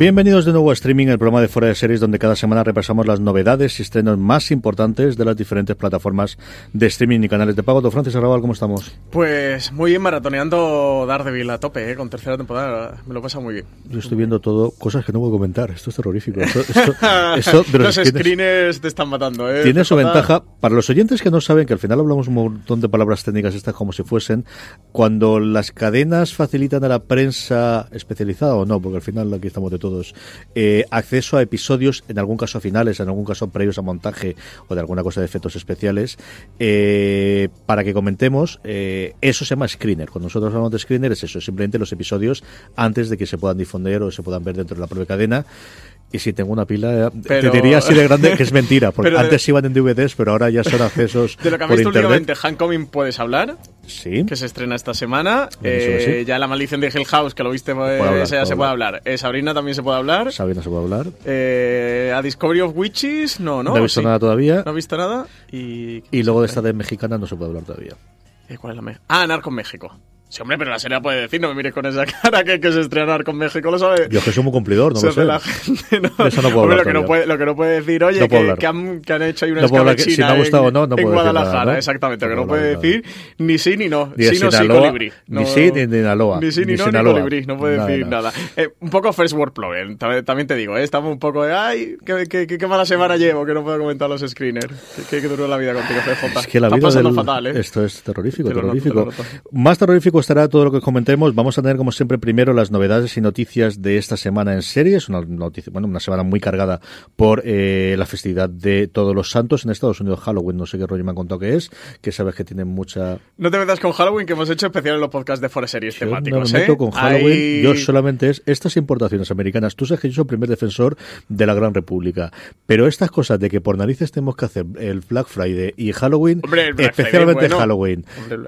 Bienvenidos de nuevo a Streaming, el programa de Fuera de Series, donde cada semana repasamos las novedades y estrenos más importantes de las diferentes plataformas de streaming y canales de pago. Don Francis Arrabal, ¿cómo estamos? Pues muy bien, maratoneando Daredevil a tope, ¿eh? con tercera temporada. Me lo pasa muy bien. Yo estoy viendo todo, cosas que no puedo comentar. Esto es terrorífico. Esto, los, screeners te están matando. ¿eh? Tiene su ventaja. Para los oyentes que no saben, que al final hablamos un montón de palabras técnicas estas como si fuesen, cuando las cadenas facilitan a la prensa especializada o no, porque al final aquí estamos de todo eh, acceso a episodios, en algún caso finales, en algún caso previos a montaje o de alguna cosa de efectos especiales, eh, para que comentemos. Eh, eso se llama screener. Cuando nosotros hablamos de screener es eso, simplemente los episodios antes de que se puedan difundir o se puedan ver dentro de la propia cadena. Y si tengo una pila, te diría así de grande que es mentira, porque antes iban en DVDs, pero ahora ya son accesos. De lo que has visto últimamente, Hancoming, ¿puedes hablar? Sí. Que se estrena esta semana. Eh, ya La Maldición de Hill House, que lo viste, ya se puede hablar. Eh, Sabrina también se puede hablar. Sabrina se puede hablar. Eh, a Discovery of Witches, no, ¿no? No he visto nada todavía. No he visto nada. Y, y luego de esta de mexicana no se puede hablar todavía. ¿Cuál es la Ah, Narco México. Sí, hombre, pero la serie puede decir, no me mires con esa cara que, que se estrenar con México, lo sabe. Yo que soy muy cumplidor, no lo sé. La gente, no. Eso no puedo hablar lo, que no puede, lo que no puede decir, oye, que, que, han, que, han, hecho ahí una no Si me ha gustado o no, no en puedo Guadalajara, decir nada, ¿no? exactamente. Lo que no puede decir ni sí ni no. Ni sí, no, sí, colibrí. Ni sí ni Sinaloa. Ni sí ni, no, ni colibrí. No puede decir nada. Eh, un poco first world problem, también te digo. ¿eh? Estamos un poco de, ay, qué, qué, mala semana llevo que no puedo comentar los screeners. Qué, duró la vida contigo, CJ. Es que la vida pasando fatal, ¿eh? Esto es terrorífico, terrorífico. Más terrorífico estará todo lo que comentemos. Vamos a tener como siempre, primero las novedades y noticias de esta semana en series. Una noticia, bueno, una semana muy cargada por eh, la festividad de Todos los Santos en Estados Unidos, Halloween. No sé qué rollo me han contado que es, que sabes que tiene mucha. No te metas con Halloween, que hemos hecho especial en los podcasts de Forest Series yo temáticos. No me meto ¿eh? con Halloween. Yo solamente es estas importaciones americanas. Tú sabes que yo soy el primer defensor de la Gran República. Pero estas cosas de que por narices tenemos que hacer el Black Friday y Halloween, Hombre, especialmente Friday, bueno. Halloween.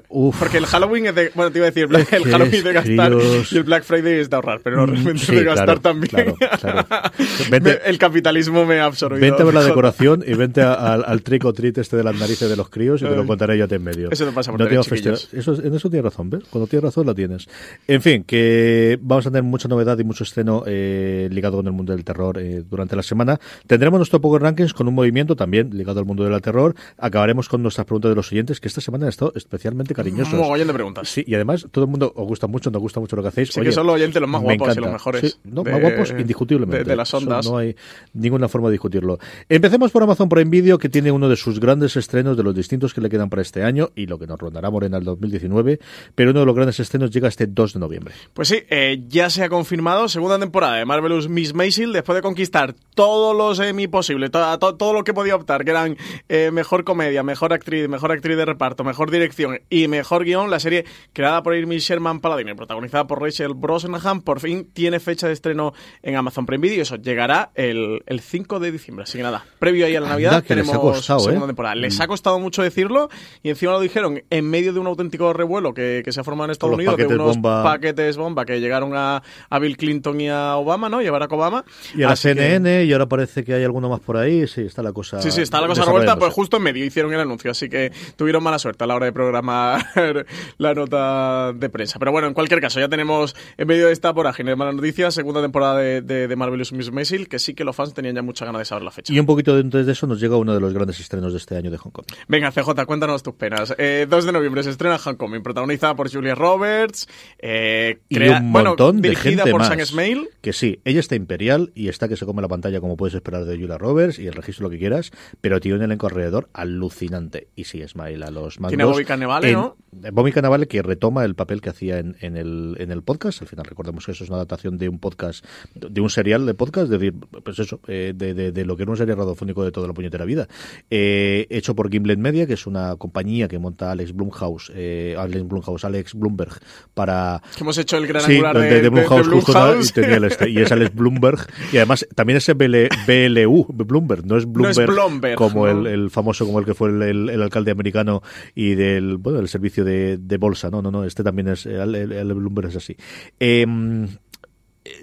Uf. Porque el Halloween es de. Bueno, te iba a decir, el Halloween es de gastar y el Black Friday es de ahorrar, pero no realmente sí, de gastar claro, también. Claro, claro. Vente, el capitalismo me ha absorbido. Vente a ver la decoración y vente a, al, al trick o treat este de las narices de los críos y te lo contaré yo a ti en medio. Eso te pasa por no tener eso, En eso tienes razón, ¿ves? Cuando tienes razón la tienes. En fin, que vamos a tener mucha novedad y mucho estreno eh, ligado con el mundo del terror eh, durante la semana. Tendremos nuestro Power Rankings con un movimiento también ligado al mundo del terror. Acabaremos con nuestras preguntas de los oyentes, que esta semana han estado especialmente cariñosos. Un mogollón de preguntas. Sí, y además todo el mundo os gusta mucho, nos gusta mucho lo que hacéis. Sí, Oye, que son los oyentes los más guapos encanta. y los mejores. Sí, no, de, más guapos indiscutiblemente. De, de las ondas. Eso no hay ninguna forma de discutirlo. Empecemos por Amazon Prime Video, que tiene uno de sus grandes estrenos de los distintos que le quedan para este año y lo que nos rondará Morena el 2019, pero uno de los grandes estrenos llega este 2 de noviembre. Pues sí, eh, ya se ha confirmado segunda temporada de Marvelous Miss Maisel después de conquistar todos los Emmy posibles, todo, todo, todo, lo que podía optar, que eran eh, mejor comedia, mejor actriz, mejor actriz de reparto, mejor dirección y mejor guion. La serie creada por Amy Sherman Paladino y protagonizada por Rachel Brosnahan por fin tiene fecha de estreno en Amazon Prime Video. Eso llegará el, el 5 de diciembre. Así que nada, previo ahí a la Navidad tenemos les ha costado, segunda ¿eh? temporada. Les ha costado mucho decirlo y encima lo dijeron en medio de un auténtico revuelo que, que se ha formado en Estados Unidos de unos bomba. paquetes bomba que llegaron a, a, Bill Clinton y a Obama, ¿no? Y a Barack Obama. Y a la Así CNN, que... y ahora parece que hay alguno más por ahí. Sí, está la cosa. Sí, sí, está la cosa revuelta, pues justo en medio hicieron el anuncio. Así que tuvieron mala suerte a la hora de programar la nota de prensa. Pero bueno, en cualquier caso, ya tenemos en medio de esta vorágine de malas noticias, segunda temporada de, de, de Marvelous Miss Maisel, que sí que los fans tenían ya mucha ganas de saber la fecha. Y un poquito dentro de eso nos llega uno de los grandes estrenos de este año de Hong Kong. Venga, CJ, cuéntanos tus penas. Eh, 2 de noviembre se estrena Hong Kong, protagonizada por Julia Roberts, eh, crea... y un montón bueno, de dirigida gente por. Sam Esmail. Que sí, ella está imperial y está que se come la pantalla como puedes esperar de Julia Roberts y el registro lo que quieras, pero tiene un elenco alrededor alucinante. Y sí, Esmail a los mandos. Tiene a Bobby Cannavale, en, ¿no? Bobby Cannavale que retoma el papel que hacía en, en, el, en el podcast. Al final recordemos que eso es una adaptación de un podcast, de un serial de podcast, es decir, pues eso, eh, de, de, de, lo que era un serial radiofónico de toda la puñetera vida. Eh, hecho por Gimlet Media, que es una compañía que monta Alex Blumhouse, eh, Alex Blumhouse, Alex Bloomberg, para... Que hemos hecho el gran sí, angular de, de, de, Blumhouse, de Blumhouse. Justo, y, tenía el este, y es Alex Bloomberg. Y además también es BL, BLU, Bloomberg, no es Bloomberg, no es Blomberg como ¿no? el, el, famoso, como el que fue el, el, el, alcalde americano y del, bueno, del servicio de, de bolsa. No, no, no, este también es, el, el Bloomberg es así. Eh,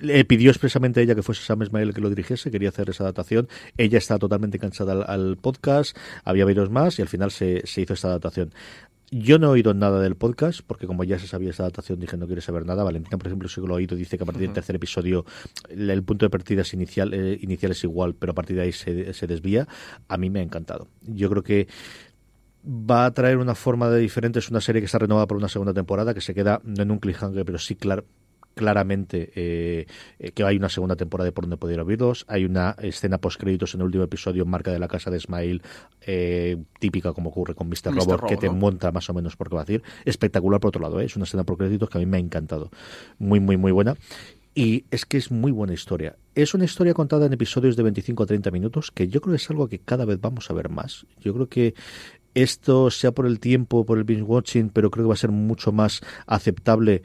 le pidió expresamente a ella que fuese Sam Esmail que lo dirigiese, quería hacer esa adaptación. Ella está totalmente cansada al, podcast, había varios más y al final se, se hizo esta adaptación. Yo no he oído nada del podcast, porque como ya se sabía esta adaptación, dije no quiere saber nada. Valentina, por ejemplo, sí que lo ha oído, dice que a partir del tercer episodio el punto de partida es inicial, eh, inicial es igual, pero a partir de ahí se, se desvía. A mí me ha encantado. Yo creo que va a traer una forma de diferente. Es una serie que está renovada por una segunda temporada, que se queda no en un cliffhanger, pero sí claro, claramente eh, eh, que hay una segunda temporada de por donde poder oírlos. Hay una escena post créditos en el último episodio, marca de la casa de Smile, eh, típica como ocurre con Mr. Robot, que te monta más o menos por qué va a decir. Espectacular por otro lado, es una escena post créditos que a mí me ha encantado. Muy, muy, muy buena. Y es que es muy buena historia. Es una historia contada en episodios de 25 a 30 minutos, que yo creo que es algo que cada vez vamos a ver más. Yo creo que esto, sea por el tiempo, por el binge watching, pero creo que va a ser mucho más aceptable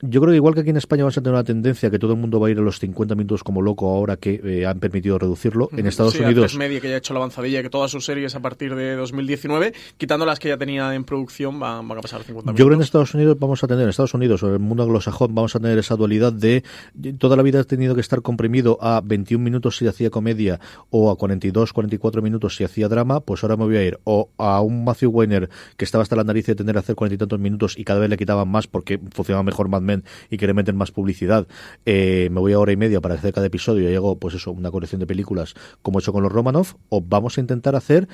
yo creo que igual que aquí en España vamos a tener una tendencia que todo el mundo va a ir a los 50 minutos como loco ahora que eh, han permitido reducirlo. En Estados sí, Unidos. media que ya ha hecho la avanzadilla, que todas sus series a partir de 2019, quitando las que ya tenía en producción, van, van a pasar 50 minutos. Yo creo que en Estados Unidos vamos a tener, en Estados Unidos o en el mundo anglosajón, vamos a tener esa dualidad de toda la vida ha tenido que estar comprimido a 21 minutos si hacía comedia o a 42, 44 minutos si hacía drama, pues ahora me voy a ir o a un Matthew Weiner que estaba hasta la nariz de tener que hacer cuarenta y tantos minutos y cada vez le quitaban más porque funcionaba mejor Mad Y quería más publicidad, eh, me voy a hora y media para hacer cada episodio y hago, pues eso, una colección de películas como he hecho con los Romanov, o vamos a intentar hacer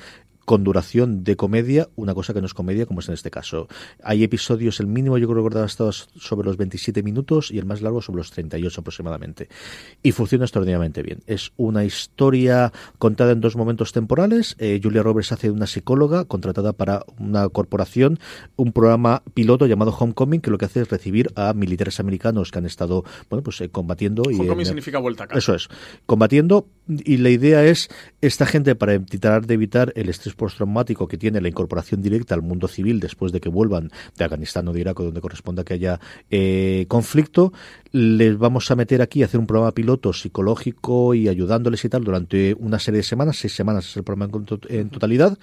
con duración de comedia, una cosa que no es comedia, como es en este caso. Hay episodios, el mínimo yo creo que ha estado sobre los 27 minutos y el más largo sobre los 38 aproximadamente. Y funciona extraordinariamente bien. Es una historia contada en dos momentos temporales. Eh, Julia Roberts hace una psicóloga contratada para una corporación, un programa piloto llamado Homecoming, que lo que hace es recibir a militares americanos que han estado bueno pues eh, combatiendo. Homecoming y, significa vuelta a casa. Eso es. Combatiendo y la idea es esta gente para tratar de evitar el estrés postraumático que tiene la incorporación directa al mundo civil después de que vuelvan de Afganistán o de Irak o donde corresponda que haya eh, conflicto, les vamos a meter aquí a hacer un programa piloto psicológico y ayudándoles y tal durante una serie de semanas, seis semanas es el programa en, totalidad,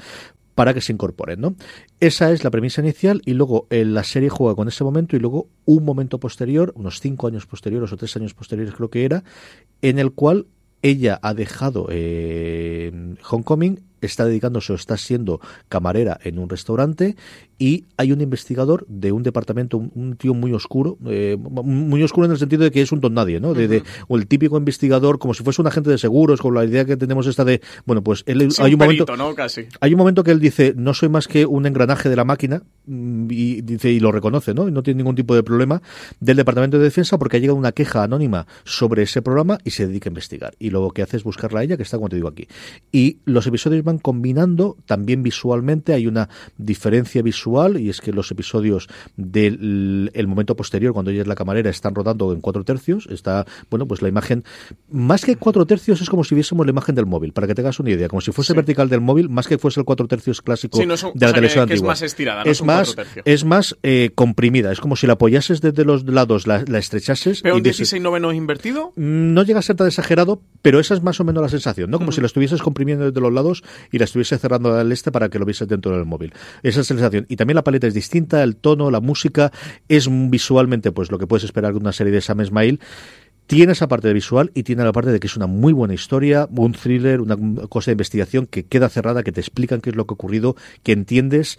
para que se incorporen, ¿no? Esa es la premisa inicial y luego eh, la serie juega con ese momento y luego un momento posterior, unos cinco años posteriores o tres años posteriores creo que era, en el cual ella ha dejado eh, Homecoming está dedicándose o está siendo camarera en un restaurante y hay un investigador de un departamento, un, tío muy oscuro, eh, muy oscuro en el sentido de que es un don nadie, ¿no? De, o el típico investigador, como si fuese un agente de seguros, con la idea que tenemos esta de, bueno, pues él, hay un, momento, ¿no? Casi. hay un momento que él dice, no soy más que un engranaje de la máquina mm, y dice y lo reconoce, ¿no? Y no tiene ningún tipo de problema del departamento de defensa porque ha llegado una queja anónima sobre ese programa y se dedica a investigar. Y lo que hace es buscarla a ella, que está como te digo aquí. Y los episodios van combinando también visualmente, hay una diferencia visual y es que los episodios del el momento posterior, cuando ella es la camarera, están rodando en cuatro tercios. Está, bueno, pues la imagen, más que cuatro tercios, es como si viésemos la imagen del móvil, para que tengas una idea, como si fuese vertical del móvil, más que fuese el cuatro tercios clásico de la televisión que, antigua. Es más estirada, es, más, es más eh, comprimida, es como si la apoyases desde los lados, la, la estrechases. ¿Pero un 16 novenos invertido? No llega a ser tan exagerado, pero esa es más o menos la sensación, ¿no? Como si la estuvieses comprimiendo desde los lados y la estuviese cerrando al este para que lo vieses dentro del móvil. Esa sensación. Y también la paleta es distinta, el tono, la música, es visualmente pues lo que puedes esperar de una serie de Sam Smile tiene esa parte de visual y tiene la parte de que es una muy buena historia, un thriller, una cosa de investigación que queda cerrada, que te explican qué es lo que ha ocurrido, que entiendes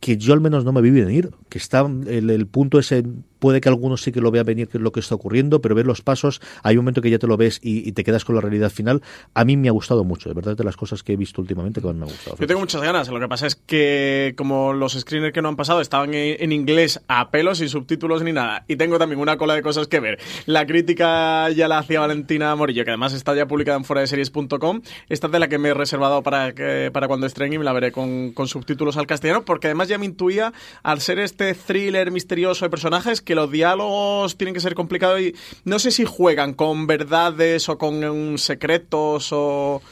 que yo al menos no me vi venir, que está el punto ese puede que algunos sí que lo vean venir qué es lo que está ocurriendo, pero ver los pasos, hay un momento que ya te lo ves y, te quedas con la realidad final. A mí me ha gustado mucho, de verdad, de las cosas que he visto últimamente que me ha gustado. Yo tengo muchas ganas, lo que pasa es que como los screeners que no han pasado estaban en, inglés a pelo, sin subtítulos ni nada, y tengo también una cola de cosas que ver. La crítica ya la hacía Valentina Morillo, que además está ya publicada en fuera de series.com, esta es de la que me he reservado para, que, para cuando estrene y me la veré con, con subtítulos al castellano, porque además ya me intuía, al ser este thriller misterioso de personajes, que los diálogos tienen que ser complicados y no sé si juegan con verdades o con secretos o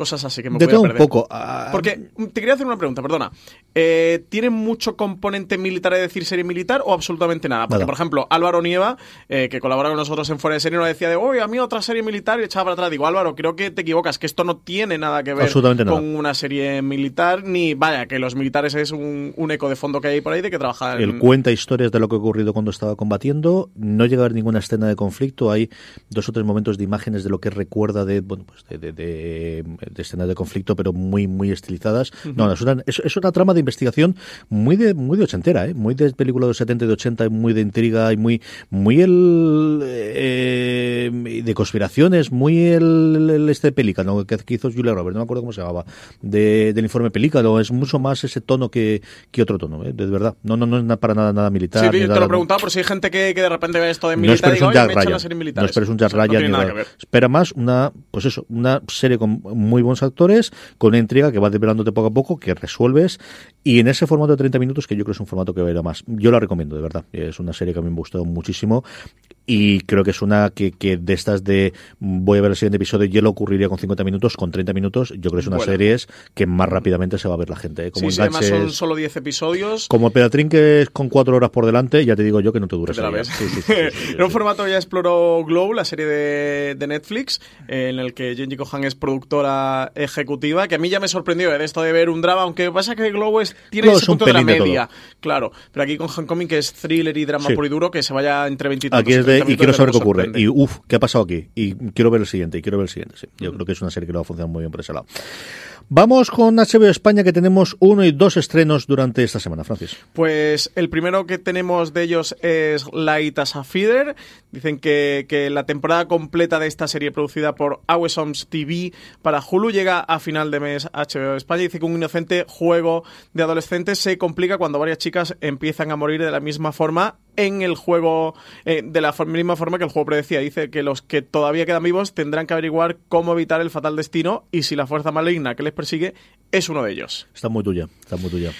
cosas así que me De voy a todo un perder. poco. Ah, Porque mm, te quería hacer una pregunta, perdona. Eh, ¿Tiene mucho componente militar, es decir, serie militar o absolutamente nada? Porque, Nada. por ejemplo, Álvaro Nieva, eh, que colabora con nosotros en Fuera de Serie, nos decía de, oye, a mí otra serie militar y echaba para atrás. Digo, Álvaro, creo que te equivocas, que esto no tiene nada que ver nada. con una serie militar, ni vaya, que los militares es un, un eco de fondo que hay por ahí de que trabajan. Él cuenta historias de lo que ha ocurrido cuando estaba combatiendo. No llega a haber ninguna escena de conflicto. Hay dos o tres momentos de imágenes de lo que recuerda de, bueno, pues de, de, de- de escenas de conflicto, pero muy, muy estilizadas. No, no, es una, es, es una trama de investigación muy de, muy de ochentera, ¿eh? muy de película de los 70 y de 80, y muy de intriga y muy, muy el, eh, de conspiraciones, muy el, el este pelícano que, que hizo Julia Roberts, no me acuerdo cómo se llamaba, de, del informe pelícano. Es mucho más ese tono que, que otro tono, ¿eh? de verdad. No, no, no es para nada, nada militar. Sí, te nada- lo preguntaba por si hay gente que, que de repente ve esto de no militar y esperes digo, un Jack Ryan. No esperes un Jack O sea, no Ryan. Espera más una, pues eso, una serie con muy buenos actores, con una intriga que va desvelándote poco a poco, que resuelves, y en ese formato de 30 minutos, que yo creo es un formato que va a ir a más. Yo la recomiendo, de verdad. Es una serie que a mí me gustó muchísimo. Y creo que es una que, que de estas de voy a ver el siguiente episodio, yo lo ocurriría con 50 minutos, con 30 minutos. Yo creo que es una Bueno. serie que más rápidamente se va a ver la gente. ¿eh? Como Sí, sí, además son solo 10 episodios. como Pedatrín que es con cuatro horas por delante, ya te digo yo que no te dura esa. Sí, Era un formato que ya exploró Glow, la serie de, de Netflix, eh, en el que Jenji Kohan es productora ejecutiva, que a mí ya me sorprendió de esto de ver un drama, aunque pasa que Glow es, tiene Glow ese es un punto de la media, claro. Pero aquí con Homecoming, que es thriller y drama Sí. puro y duro, que se vaya entre 20 y tantos Aquí es de, 30 y quiero saber qué ocurre. sorprende. Y uff, ¿qué ha pasado aquí? Y quiero ver el siguiente, y quiero ver el siguiente. Sí. Yo creo que es una serie que lo va a funcionar muy bien por ese lado. Vamos con HBO España, que tenemos uno y dos estrenos durante esta semana, Francis. Pues el primero que tenemos de ellos es Light as a Feeder. Dicen que, que la temporada completa de esta serie producida por Awesomes TV para Hulu llega a final de mes HBO España. Dice que un inocente juego de adolescentes se complica cuando varias chicas empiezan a morir de la misma forma en el juego, eh, de la misma forma que el juego predecía. Dice que los que todavía quedan vivos tendrán que averiguar cómo evitar el fatal destino y si la fuerza maligna que les persigue es uno de ellos. Está muy tuya, está muy tuya.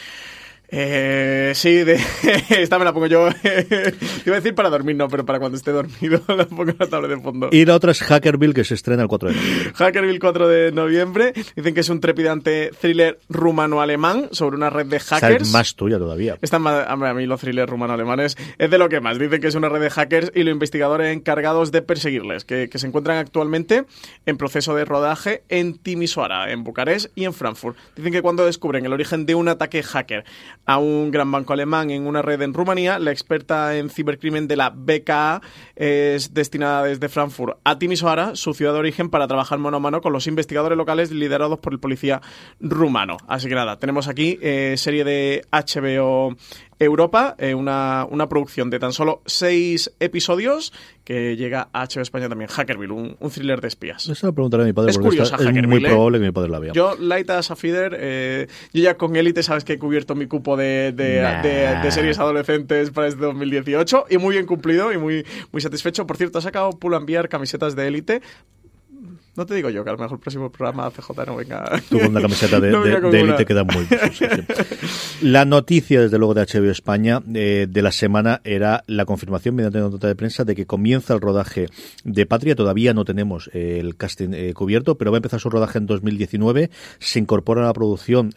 Eh, sí, de, esta me la pongo yo. Te iba a decir para dormir, no, pero para cuando esté dormido la pongo en la tabla de fondo. Y la otra es Hackerville, que se estrena el 4 de noviembre. Hackerville 4 de noviembre. Dicen que es un trepidante thriller rumano-alemán sobre una red de Esta hackers. es más tuya todavía. Esta a mí los thrillers rumano-alemanes es de lo que más. Dicen que es una red de hackers y los investigadores encargados de perseguirles, que, que se encuentran actualmente en proceso de rodaje en Timisoara, en Bucarest y en Frankfurt. Dicen que cuando descubren el origen de un ataque hacker a un gran banco alemán en una red en Rumanía, la experta en cibercrimen de la BKA es destinada desde Frankfurt a Timisoara, su ciudad de origen, para trabajar mano a mano con los investigadores locales liderados por el policía rumano. Así que nada, tenemos aquí eh, serie de HBO Europa, eh, una, una producción de tan solo seis episodios que llega a HBO España también, Hackerville, un, un thriller de espías. Eso lo preguntaré a mi padre, Es porque curiosa, esta- es muy ¿eh? probable que mi padre la vea. Yo, Light as a Feeder, eh, yo ya con Elite sabes que he cubierto mi cupo de, de, Nah. de- de series adolescentes para este 2018 y muy bien cumplido y muy, muy satisfecho. Por cierto, ha sacado Pull enviar camisetas de Elite. No te digo yo que a lo mejor el próximo programa CJ no venga. Tú con una camiseta de, No de, de élite queda muy bien. sí, sí. La noticia, desde luego, de HBO España eh, de la semana era la confirmación mediante una nota de prensa de que comienza el rodaje de Patria. Todavía no tenemos eh, el casting eh, cubierto, pero va a empezar su rodaje en 2019. Se incorpora a la producción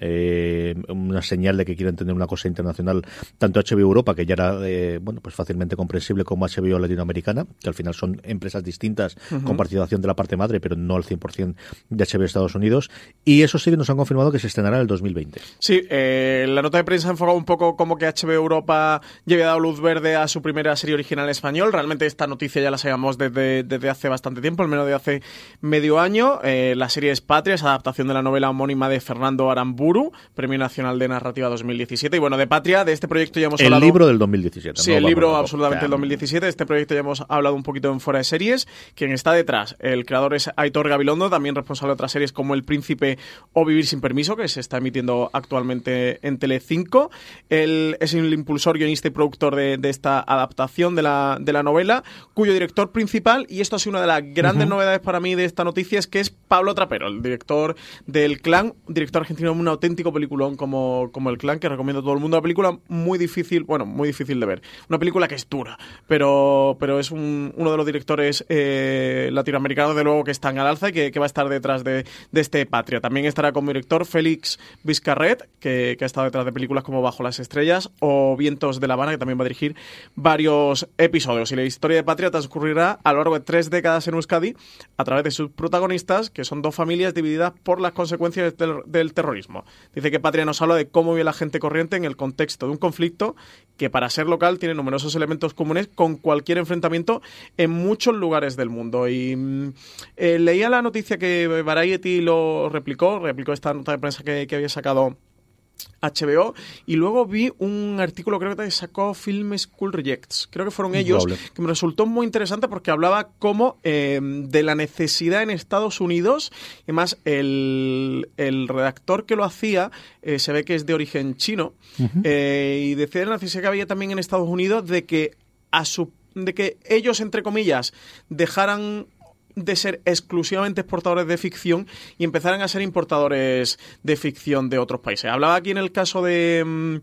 una señal de que quieren tener una cosa internacional, tanto HBO Europa, que ya era bueno pues fácilmente comprensible, como HBO Latinoamericana, que al final son empresas distintas con participación de la parte madre, pero no al 100% de HBO Estados Unidos. Y eso sí que nos han confirmado que se estrenará en el 2020. Sí, eh, la nota de prensa enfocaba un poco como que HBO Europa ya había dado luz verde a su primera serie original en español. Realmente esta noticia ya la sabíamos desde, desde hace bastante tiempo, al menos de hace medio año. Eh, la serie es Patria, es adaptación de la novela homónima de Fernando Aramburu, Premio Nacional de Narrativa 2017. Y bueno, de Patria, de este proyecto ya hemos El hablado... libro del 2017. Sí, no el libro absolutamente del 2017. Este proyecto ya hemos hablado un poquito en Fuera de Series. Quien está detrás, el creador es Aitor Gabilondo, también responsable de otras series como El Príncipe o Vivir sin Permiso, que se está emitiendo actualmente en Telecinco. Él es el impulsor, guionista y productor de, de esta adaptación de la, de la novela, cuyo director principal, y esto ha sido una de las grandes novedades para mí de esta noticia, es que es Pablo Trapero, el director del Clan, director argentino, un auténtico peliculón como, como El Clan, que recomiendo a todo el mundo. Una película muy difícil, bueno, muy difícil de ver. Una película que es dura, pero, pero es un- uno de los directores eh, latinoamericanos, de luego, que están al alza y que, va a estar detrás de, este Patria. También estará como director Félix Vizcarret, que, ha estado detrás de películas como Bajo las Estrellas o Vientos de La Habana, que también va a dirigir varios episodios. Y la historia de Patria transcurrirá a lo largo de tres décadas en Euskadi a través de sus protagonistas, que son dos familias divididas por las consecuencias del, terrorismo. Dice que Patria nos habla de cómo vive la gente corriente en el contexto de un conflicto que para ser local tiene numerosos elementos comunes con cualquier enfrentamiento en muchos lugares del mundo. Y mm, eh, leía la noticia que Variety lo replicó, replicó esta nota de prensa que, había sacado HBO y luego vi un artículo creo que sacó Film School Rejects. Creo que fueron ellos que me resultó muy interesante porque hablaba como eh, de la necesidad en Estados Unidos. Y más el, redactor que lo hacía eh, se ve que es de origen chino y decía la necesidad que había también en Estados Unidos de que a su de que ellos, entre comillas, dejaran de ser exclusivamente exportadores de ficción y empezaran a ser importadores de ficción de otros países. Hablaba aquí en el caso de, mm,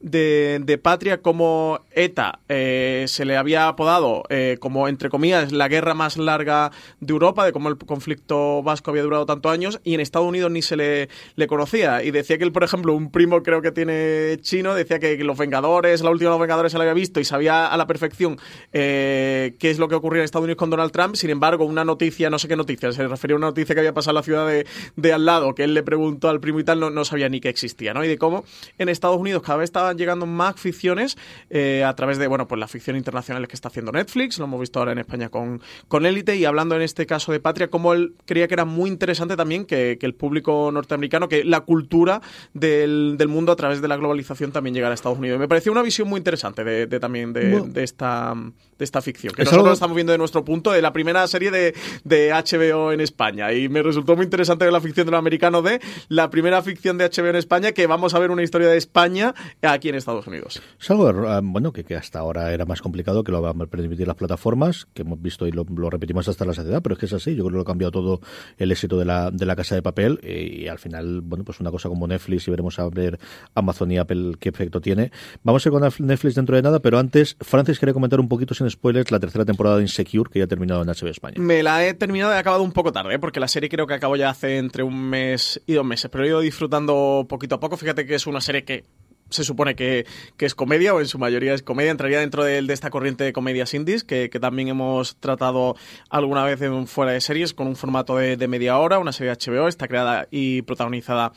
de, Patria como ETA eh, se le había apodado eh, como, entre comillas, la guerra más larga de Europa, de cómo el conflicto vasco había durado tantos años y en Estados Unidos ni se le, le conocía. Y decía que él, por ejemplo, un primo creo que tiene chino, decía que los Vengadores, la última de los Vengadores se la había visto y sabía a la perfección eh, qué es lo que ocurría en Estados Unidos con Donald Trump. Sin embargo, una noticia, no sé qué noticia, se refería a una noticia que había pasado en la ciudad de, de al lado, que él le preguntó al primo y tal, no, no sabía ni que existía, ¿no? Y de cómo en Estados Unidos cada vez estaban llegando más ficciones eh, a través de, bueno, pues la ficción internacional que está haciendo Netflix, lo hemos visto ahora en España con, con Élite, y hablando en este caso de Patria, como él creía que era muy interesante también que, el público norteamericano, que la cultura del, del, mundo a través de la globalización también llegara a Estados Unidos. Me pareció una visión muy interesante de, también de, de esta de esta ficción. Que nosotros lo estamos viendo de nuestro punto de la primera serie de, de, HBO en España. Y me resultó muy interesante ver la ficción de lo americano de la primera ficción de HBO en España, que vamos a ver una historia de España aquí en Estados Unidos. Es algo, ah, bueno, que, que hasta ahora era más complicado, que lo van a permitir las plataformas, que hemos visto y lo, repetimos hasta la saciedad, pero es que es así. Yo creo que lo ha cambiado todo el éxito de la, de la casa de papel. Y, al final, bueno, pues una cosa como Netflix y veremos a ver Amazon y Apple qué efecto tiene. Vamos a ir con Netflix dentro de nada, pero antes, Francis quería comentar un poquito sin spoilers la tercera temporada de Insecure que ya ha terminado en HBO España. Me la he terminado y he acabado un poco tarde, ¿eh? porque la serie creo que acabó ya hace entre un mes y dos meses, pero he ido disfrutando poquito a poco. Fíjate que es una serie que se supone que, es comedia o en su mayoría es comedia, entraría dentro de, esta corriente de comedias indies que, también hemos tratado alguna vez en fuera de series con un formato de, media hora, una serie de HBO, está creada y protagonizada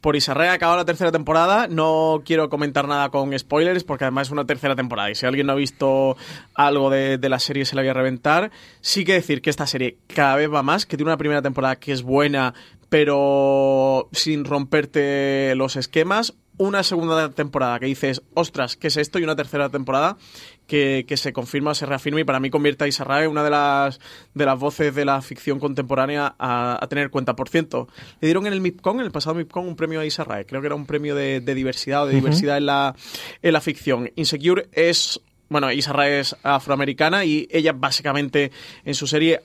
por Isarrea, acaba la tercera temporada, no quiero comentar nada con spoilers porque además es una tercera temporada y si alguien no ha visto algo de, de la serie se la voy a reventar, sí que decir que esta serie cada vez va más, que tiene una primera temporada que es buena pero sin romperte los esquemas, una segunda temporada que dices, ostras, ¿qué es esto? Y una tercera temporada que, se confirma, se reafirma y para mí convierte a Israel una de las, de las voces de la ficción contemporánea a, tener cuenta. Por cierto, le dieron en el MIPCON, en el pasado MIPCON, un premio a Israel. Creo que era un premio de, diversidad o de diversidad en, la, en la ficción. Insecure es bueno, Israel es afroamericana y ella básicamente en su serie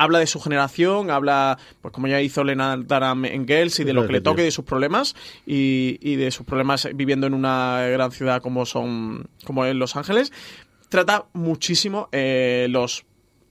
habla de su generación, habla, pues como ya hizo Lena Dunham en Girls, y de lo que le toque, de sus problemas, y, de sus problemas viviendo en una gran ciudad como son, como en Los Ángeles. Trata muchísimo eh, los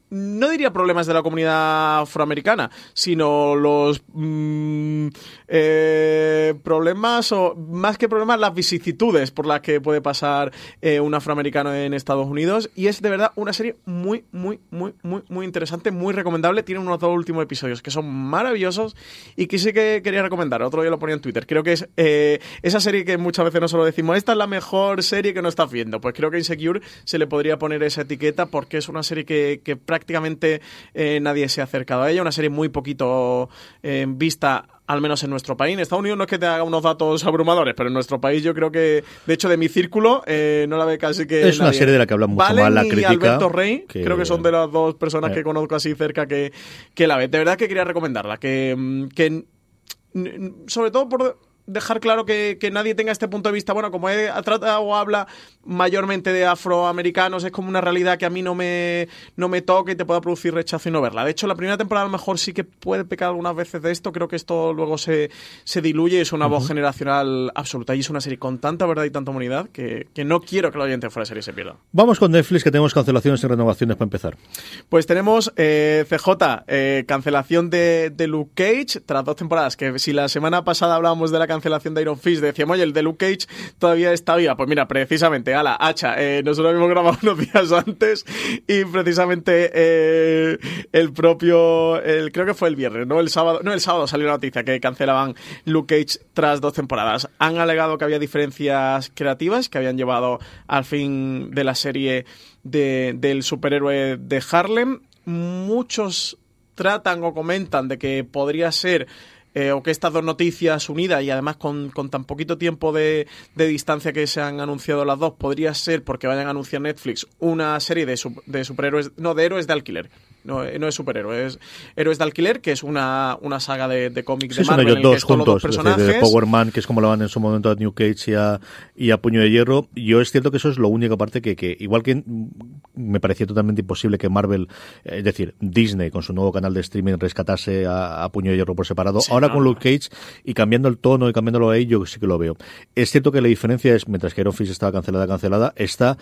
no diría problemas de la comunidad afroamericana, sino los mm, eh, problemas, o más que problemas, las vicisitudes por las que puede pasar eh, un afroamericano en Estados Unidos. Y es de verdad una serie muy, muy, muy, muy, muy interesante, muy recomendable. Tiene unos dos últimos episodios que son maravillosos y que sí que quería recomendar. Otro día lo ponía en Twitter. Creo que es eh, esa serie que muchas veces no solo decimos, esta es la mejor serie que no estás viendo. Pues creo que Insecure se le podría poner esa etiqueta porque es una serie que, que prácticamente eh, nadie se ha acercado a ella, una serie muy poquito eh, vista al menos en nuestro país. En Estados Unidos no es que te haga unos datos abrumadores, pero en nuestro país yo creo que, de hecho, de mi círculo, eh, no la ve casi que. Es una serie de la que habla mucho más la crítica. Y Alberto Rey, creo que son de las dos personas que conozco así cerca que, que la ve. De verdad que quería recomendarla, que, mm, que sobre todo por dejar claro que, que, nadie tenga este punto de vista. Bueno, como he tratado o habla mayormente de afroamericanos, es como una realidad que a mí no me, no me toca y te pueda producir rechazo y no verla. De hecho, la primera temporada a lo mejor sí que puede pecar algunas veces de esto. Creo que esto luego se, se diluye y es una voz generacional absoluta. Y es una serie con tanta verdad y tanta humanidad que, que no quiero que la oyente fuera de serie se pierda. Vamos con Netflix, que tenemos cancelaciones y renovaciones para empezar. Pues tenemos eh, CJ, eh, cancelación de, de Luke Cage tras dos temporadas. Que si la semana pasada hablábamos de la cancelación de Iron Fist, decíamos, oye, el de Luke Cage todavía está viva. Pues mira, precisamente, ala, hacha, eh, nosotros habíamos grabado unos días antes y precisamente eh, el propio, el, creo que fue el viernes, ¿no? El sábado, no, el sábado salió la noticia que cancelaban Luke Cage tras dos temporadas. Han alegado que había diferencias creativas que habían llevado al fin de la serie de, del superhéroe de Harlem. Muchos tratan o comentan de que podría ser eh, o que estas dos noticias unidas y además con, con tan poquito tiempo de, de, distancia que se han anunciado las dos, podría ser porque vayan a anunciar Netflix una serie de, de superhéroes, no, de héroes de alquiler. No, no es superhéroes, es Héroes de Alquiler, que es una, una saga de, de cómics sí, de Marvel. Son ellos dos juntos, dos personajes. de Power Man, que es como lo van en su momento a New Cage y a, y a Puño de Hierro. Yo es cierto que eso es lo único aparte que, que igual que me parecía totalmente imposible que Marvel, es decir, Disney con su nuevo canal de streaming rescatase a, a Puño de Hierro por separado. Sí, Ahora no, con Luke Cage y cambiando el tono y cambiándolo ahí, yo sí que lo veo. Es cierto que la diferencia es, mientras que Iron Fist estaba cancelada, cancelada, está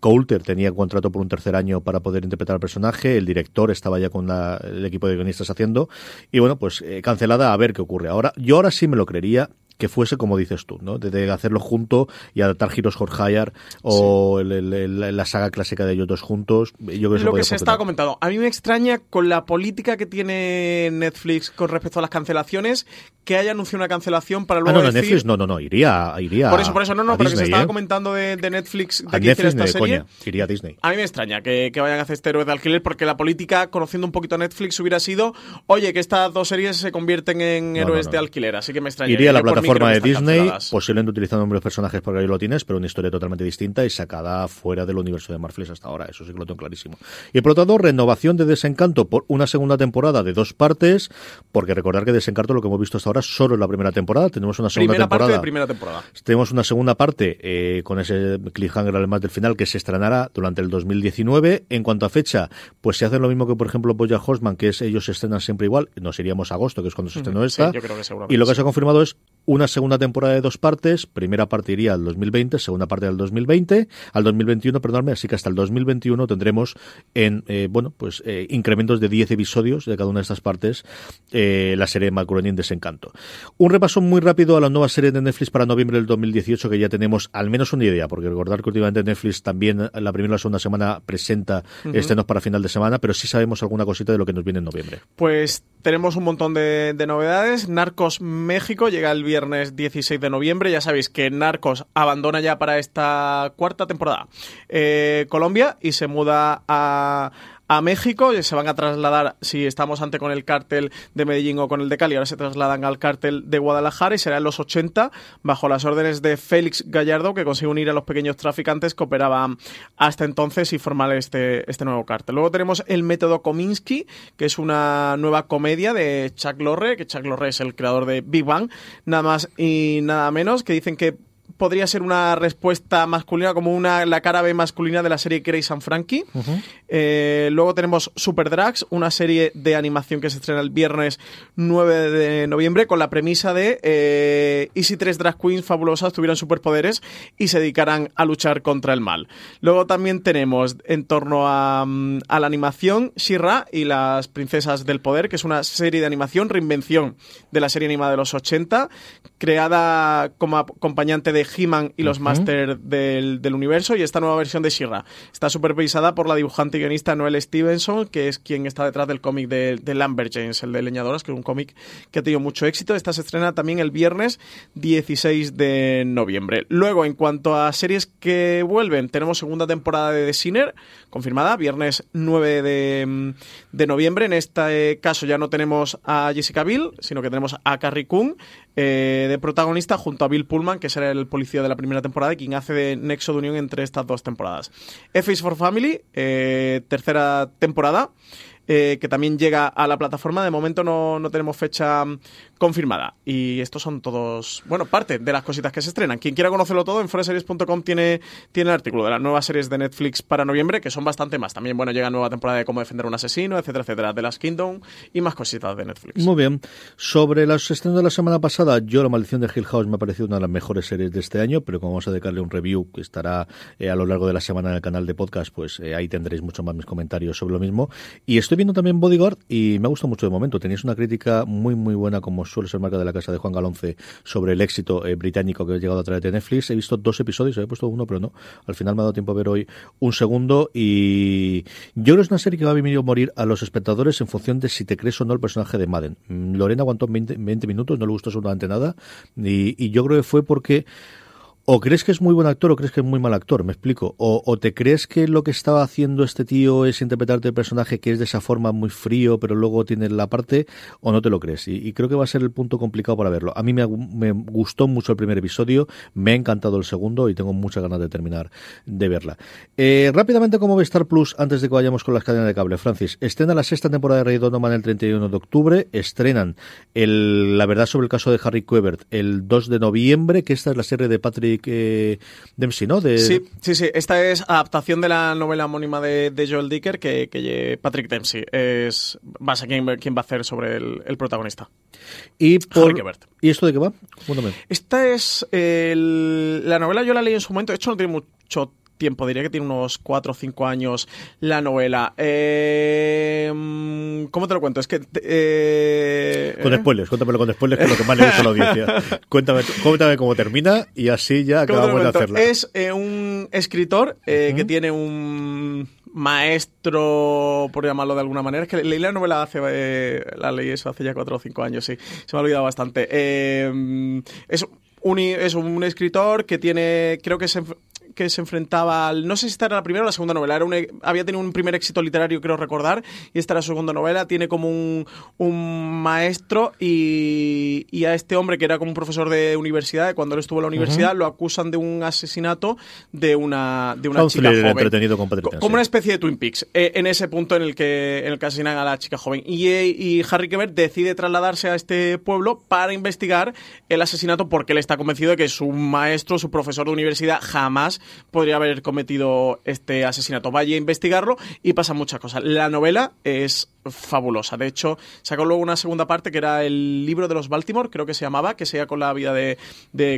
Coulter tenía contrato por un tercer año para poder interpretar al personaje, el director estaba ya con la, el equipo de guionistas haciendo, y bueno, pues eh, cancelada a ver qué ocurre. Ahora, yo ahora sí me lo creería, que fuese como dices tú, ¿no? De, hacerlo junto y adaptar giros Horkhayar o sí. el, el, la saga clásica de ellos dos juntos. Yo creo Lo que se estaba comentando. A mí me extraña con la política que tiene Netflix con respecto a las cancelaciones que haya anunciado una cancelación para luego ah, no, no, decir... Netflix no, no, no, iría, iría Por eso, por eso, no, no, pero Disney, que se estaba ¿eh? comentando de, de, Netflix de a que Netflix esta de serie. coña, iría a Disney. A mí me extraña que, que, vayan a hacer este héroe de alquiler porque la política, conociendo un poquito a Netflix, hubiera sido, oye, que estas dos series se convierten en No, héroes no, no. de alquiler, así que me extraña. Iría a la plataforma creo de Disney, canceladas. posiblemente utilizando nombres personajes porque ahí lo tienes, pero una historia totalmente distinta y sacada fuera del universo de Marvel hasta ahora, eso sí que lo tengo clarísimo. Y por lo tanto, renovación de Desencanto por una segunda temporada de dos partes, porque recordar que Desencanto lo que hemos visto hasta ahora solo es la primera temporada, tenemos una segunda Primera temporada. parte de primera temporada. Tenemos una segunda parte eh, con ese cliffhanger además del final que se estrenará durante el 2019. En cuanto a fecha, pues se hace lo mismo que por ejemplo Boya Horseman, que es ellos se estrenan siempre igual. Nos iríamos a agosto, que es cuando se estrenó Sí, esta. yo creo que y lo que sí. se ha confirmado es una segunda temporada de dos partes. Primera parte iría al 2020, segunda parte al 2020, al 2021, perdóname. Así que hasta el 2021 tendremos en, eh, bueno, pues eh, incrementos de 10 episodios de cada una de estas partes eh, la serie Macronin Desencanto. Un repaso muy rápido a la nueva serie de Netflix para noviembre del 2018 que ya tenemos al menos una idea, porque recordar que últimamente Netflix también la primera y la segunda semana presenta Ujú. estrenos para final de semana, pero sí sabemos alguna cosita de lo que nos viene en noviembre. Pues tenemos un montón de, de novedades. Narcos México llega el viernes 16 de noviembre. Ya sabéis que Narcos abandona ya para esta cuarta temporada eh, Colombia y se muda a, a México. Y se van a trasladar, si estamos ante con el cártel de Medellín o con el de Cali, ahora se trasladan al cártel de Guadalajara y será en los 80 bajo las órdenes de Félix Gallardo que consigue unir a los pequeños traficantes que operaban hasta entonces y formar este, este nuevo cártel. Luego tenemos el método Kominsky, que es una nueva comedia de Chuck Lorre, que Chuck Lorre es el creador de Big Bang, nada más y nada menos, que dicen que podría ser una respuesta masculina, como una la cara B masculina de la serie Grace and Frankie. Uh -huh. eh, luego tenemos Super Drags, una serie de animación que se estrena el viernes 9 de noviembre, con la premisa de eh, ¿y si tres drag queens fabulosas tuvieran superpoderes y se dedicaran a luchar contra el mal? Luego también tenemos en torno a, a la animación Shira y las princesas del poder, que es una serie de animación, reinvención de la serie animada de los 80, creada como acompañante de He-Man y los uh -huh. Masters del, del, universo y esta nueva versión de Shira. Está supervisada por la dibujante y guionista Noel Stevenson, que es quien está detrás del cómic de, de Lambert James, el de Leñadoras, que es un cómic que ha tenido mucho éxito. Esta se estrena también el viernes 16 de noviembre. Luego, en cuanto a series que vuelven, tenemos segunda temporada de The Sinner, confirmada, viernes 9 de, de noviembre. En este caso ya no tenemos a Jessica Biel, sino que tenemos a Carrie Coon eh, de protagonista junto a Bill Pullman, que será el policía de la primera temporada y quien hace de nexo de unión entre estas dos temporadas. F is for Family, eh, tercera temporada. Eh, que también llega a la plataforma. De momento no, no tenemos fecha mm, confirmada. Y estos son todos, bueno, parte de las cositas que se estrenan. Quien quiera conocerlo todo, en foreseries.com tiene, tiene el artículo de las nuevas series de Netflix para noviembre, que son bastante más. También, bueno, llega nueva temporada de cómo defender un asesino, etcétera, etcétera, de las Kingdom y más cositas de Netflix. Muy bien. Sobre los estrenos de la semana pasada, yo La Maldición de Hill House me ha parecido una de las mejores series de este año, pero como vamos a dedicarle un review que estará eh, a lo largo de la semana en el canal de podcast, pues eh, ahí tendréis mucho más mis comentarios sobre lo mismo. Y estoy viendo también Bodyguard y me ha gustado mucho de momento. Tenéis una crítica muy, muy buena, como suele ser marca de la casa de Juan Galonce, sobre el éxito eh, británico que ha llegado a través de Netflix. He visto dos episodios, había puesto uno, pero no. Al final me ha dado tiempo a ver hoy un segundo y yo creo que es una serie que va a venir a morir a los espectadores en función de si te crees o no el personaje de Madden. Mm, Lorena aguantó 20, 20 minutos, no le gustó absolutamente nada y, y yo creo que fue porque o crees que es muy buen actor o crees que es muy mal actor, me explico. O, te crees que lo que estaba haciendo este tío es interpretarte el personaje que es de esa forma muy frío, pero luego tiene la parte, o no te lo crees. Y, creo que va a ser el punto complicado para verlo. A mí me, gustó mucho el primer episodio, me ha encantado el segundo y tengo muchas ganas de terminar de verla. Eh, rápidamente, como Star Plus, antes de que vayamos con las cadenas de cable, Francis, estrena la sexta temporada de Rey Donovan el 31 de octubre, estrenan el, la verdad sobre el caso de Harry Quebert el 2 de noviembre, que esta es la serie de Patrick que Dempsey, ¿no? De... Sí, sí, sí. Esta es adaptación de la novela homónima de, de Joel Dicker que, que, Patrick Dempsey es va a ser quien, quien, va a hacer sobre el, el protagonista. Y, por... ¿Y esto de qué va? Esta es el... la novela yo la leí en su momento. De hecho no tiene mucho tiempo, diría que tiene unos 4 o 5 años la novela. Eh, ¿Cómo te lo cuento? Es que... Eh, con spoilers, cuéntamelo con spoilers, que es lo que más le gusta a la audiencia. cuéntame, cuéntame cómo termina y así ya acabamos de hacerla. Es eh, un escritor eh, uh -huh. que tiene un maestro, por llamarlo de alguna manera. Es que leí la novela hace, eh, la leí eso hace ya 4 o 5 años, sí. Se me ha olvidado bastante. Eh, es un, es un escritor que tiene, creo que se, que se enfrentaba al. No sé si esta era la primera o la segunda novela. Era un, había tenido un primer éxito literario, creo recordar, y esta era su segunda novela. Tiene como un, un maestro y, y, a este hombre, que era como un profesor de universidad, cuando él estuvo en la universidad, uh -huh. lo acusan de un asesinato de una, de una chica joven. Entretenido con como sí. una especie de Twin Peaks, eh, en ese punto en el que, en el que asesinan a la chica joven. Y, y Harry Quebert decide trasladarse a este pueblo para investigar el asesinato porque él está convencido de que su maestro, su profesor de universidad, jamás podría haber cometido este asesinato. Vaya a investigarlo y pasan muchas cosas. La novela es fabulosa. De hecho, sacó luego una segunda parte que era el libro de los Baltimore, creo que se llamaba, que sea con la vida de,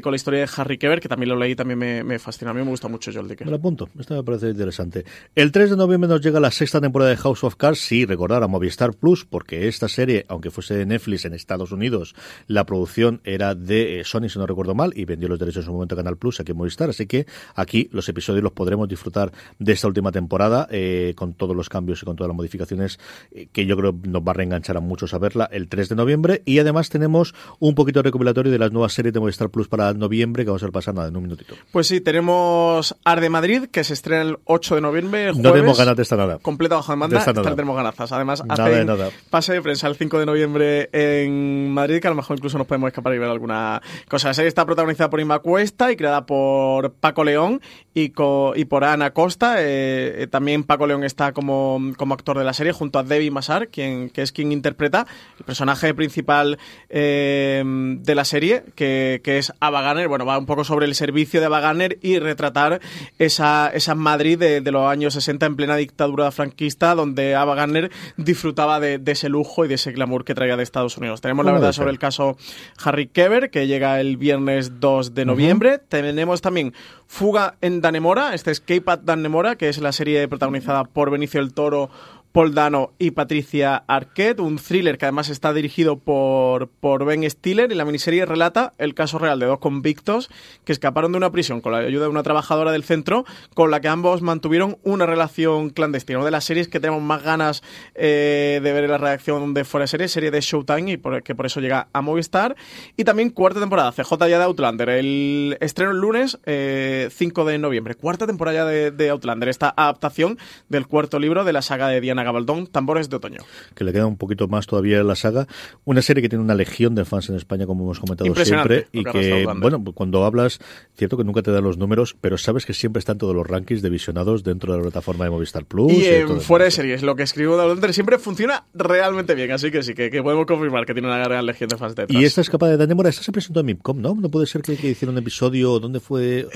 con la historia de Harry Keber, que también lo leí, también me, me fascina. A mí me gusta mucho Joel Dicker. Me lo apunto, esto me parece interesante. El 3 de noviembre nos llega la sexta temporada de House of Cards, sí, recordar a Movistar Plus, porque esta serie, aunque fuese de Netflix en Estados Unidos, la producción era de eh, Sony, si no recuerdo mal, y vendió los derechos en su momento a Canal Plus aquí en Movistar, así que aquí los episodios los podremos disfrutar de esta última temporada, eh, con todos los cambios y con todas las modificaciones eh, que yo creo nos va a reenganchar a muchos a verla el 3 de noviembre, y además tenemos un poquito de recopilatorio de las nuevas series de Movistar Plus para noviembre, que vamos a ver pasar nada en un minutito. Pues sí, tenemos Arde Madrid, que se estrena el 8 de noviembre. Jueves, no tenemos ganas de esta nada. Completa bajo demanda, de esta nada. tenemos ganazas. Además, nada hacen de nada. pase de prensa el 5 de noviembre en Madrid, que a lo mejor incluso nos podemos escapar y ver alguna cosa. La serie está protagonizada por Inma Cuesta y creada por Paco León y, co y por Ana Costa. Eh, también Paco León está como, como actor de la serie, junto a Debbie Massar, quien, que es quien interpreta el personaje principal eh, de la serie, que, que, es Ava Gardner. Bueno, va un poco sobre el servicio de Ava Gardner y retratar esa, esa Madrid de, de, los años 60 en plena dictadura franquista, donde Ava Gardner disfrutaba de, de, ese lujo y de ese glamour que traía de Estados Unidos. Tenemos la verdad sobre el caso Harry Keber, que llega el viernes 2 de noviembre. Uh -huh. Tenemos también Fuga en Danemora, este Escape at Danemora, que es la serie protagonizada por Benicio el Toro, Paul Dano y Patricia Arquette, un thriller que además está dirigido por, por Ben Stiller y la miniserie relata el caso real de dos convictos que escaparon de una prisión con la ayuda de una trabajadora del centro con la que ambos mantuvieron una relación clandestina. Una de las series que tenemos más ganas eh, de ver en la redacción de Fuera Serie, serie de Showtime y por, que por eso llega a Movistar. Y también cuarta temporada, CJ ya de Outlander, el estreno el lunes eh, 5 de noviembre. Cuarta temporada de, de Outlander, esta adaptación del cuarto libro de la saga de Diana Elena Gabaldón, Tambores de Otoño. Que le queda un poquito más todavía en la saga. Una serie que tiene una legión de fans en España, como hemos comentado siempre, y que, bueno, cuando hablas, cierto que nunca te dan los números, pero sabes que siempre están todos los rankings de visionados dentro de la plataforma de Movistar Plus. Y, en fuera de series, lo que escribo de siempre funciona realmente bien, así que sí, que, podemos confirmar que tiene una gran legión de fans detrás. Y esta escapada de Danemora, esta se presentó en MIPCOM, ¿no? No puede ser que, que hicieron un episodio, ¿dónde fue?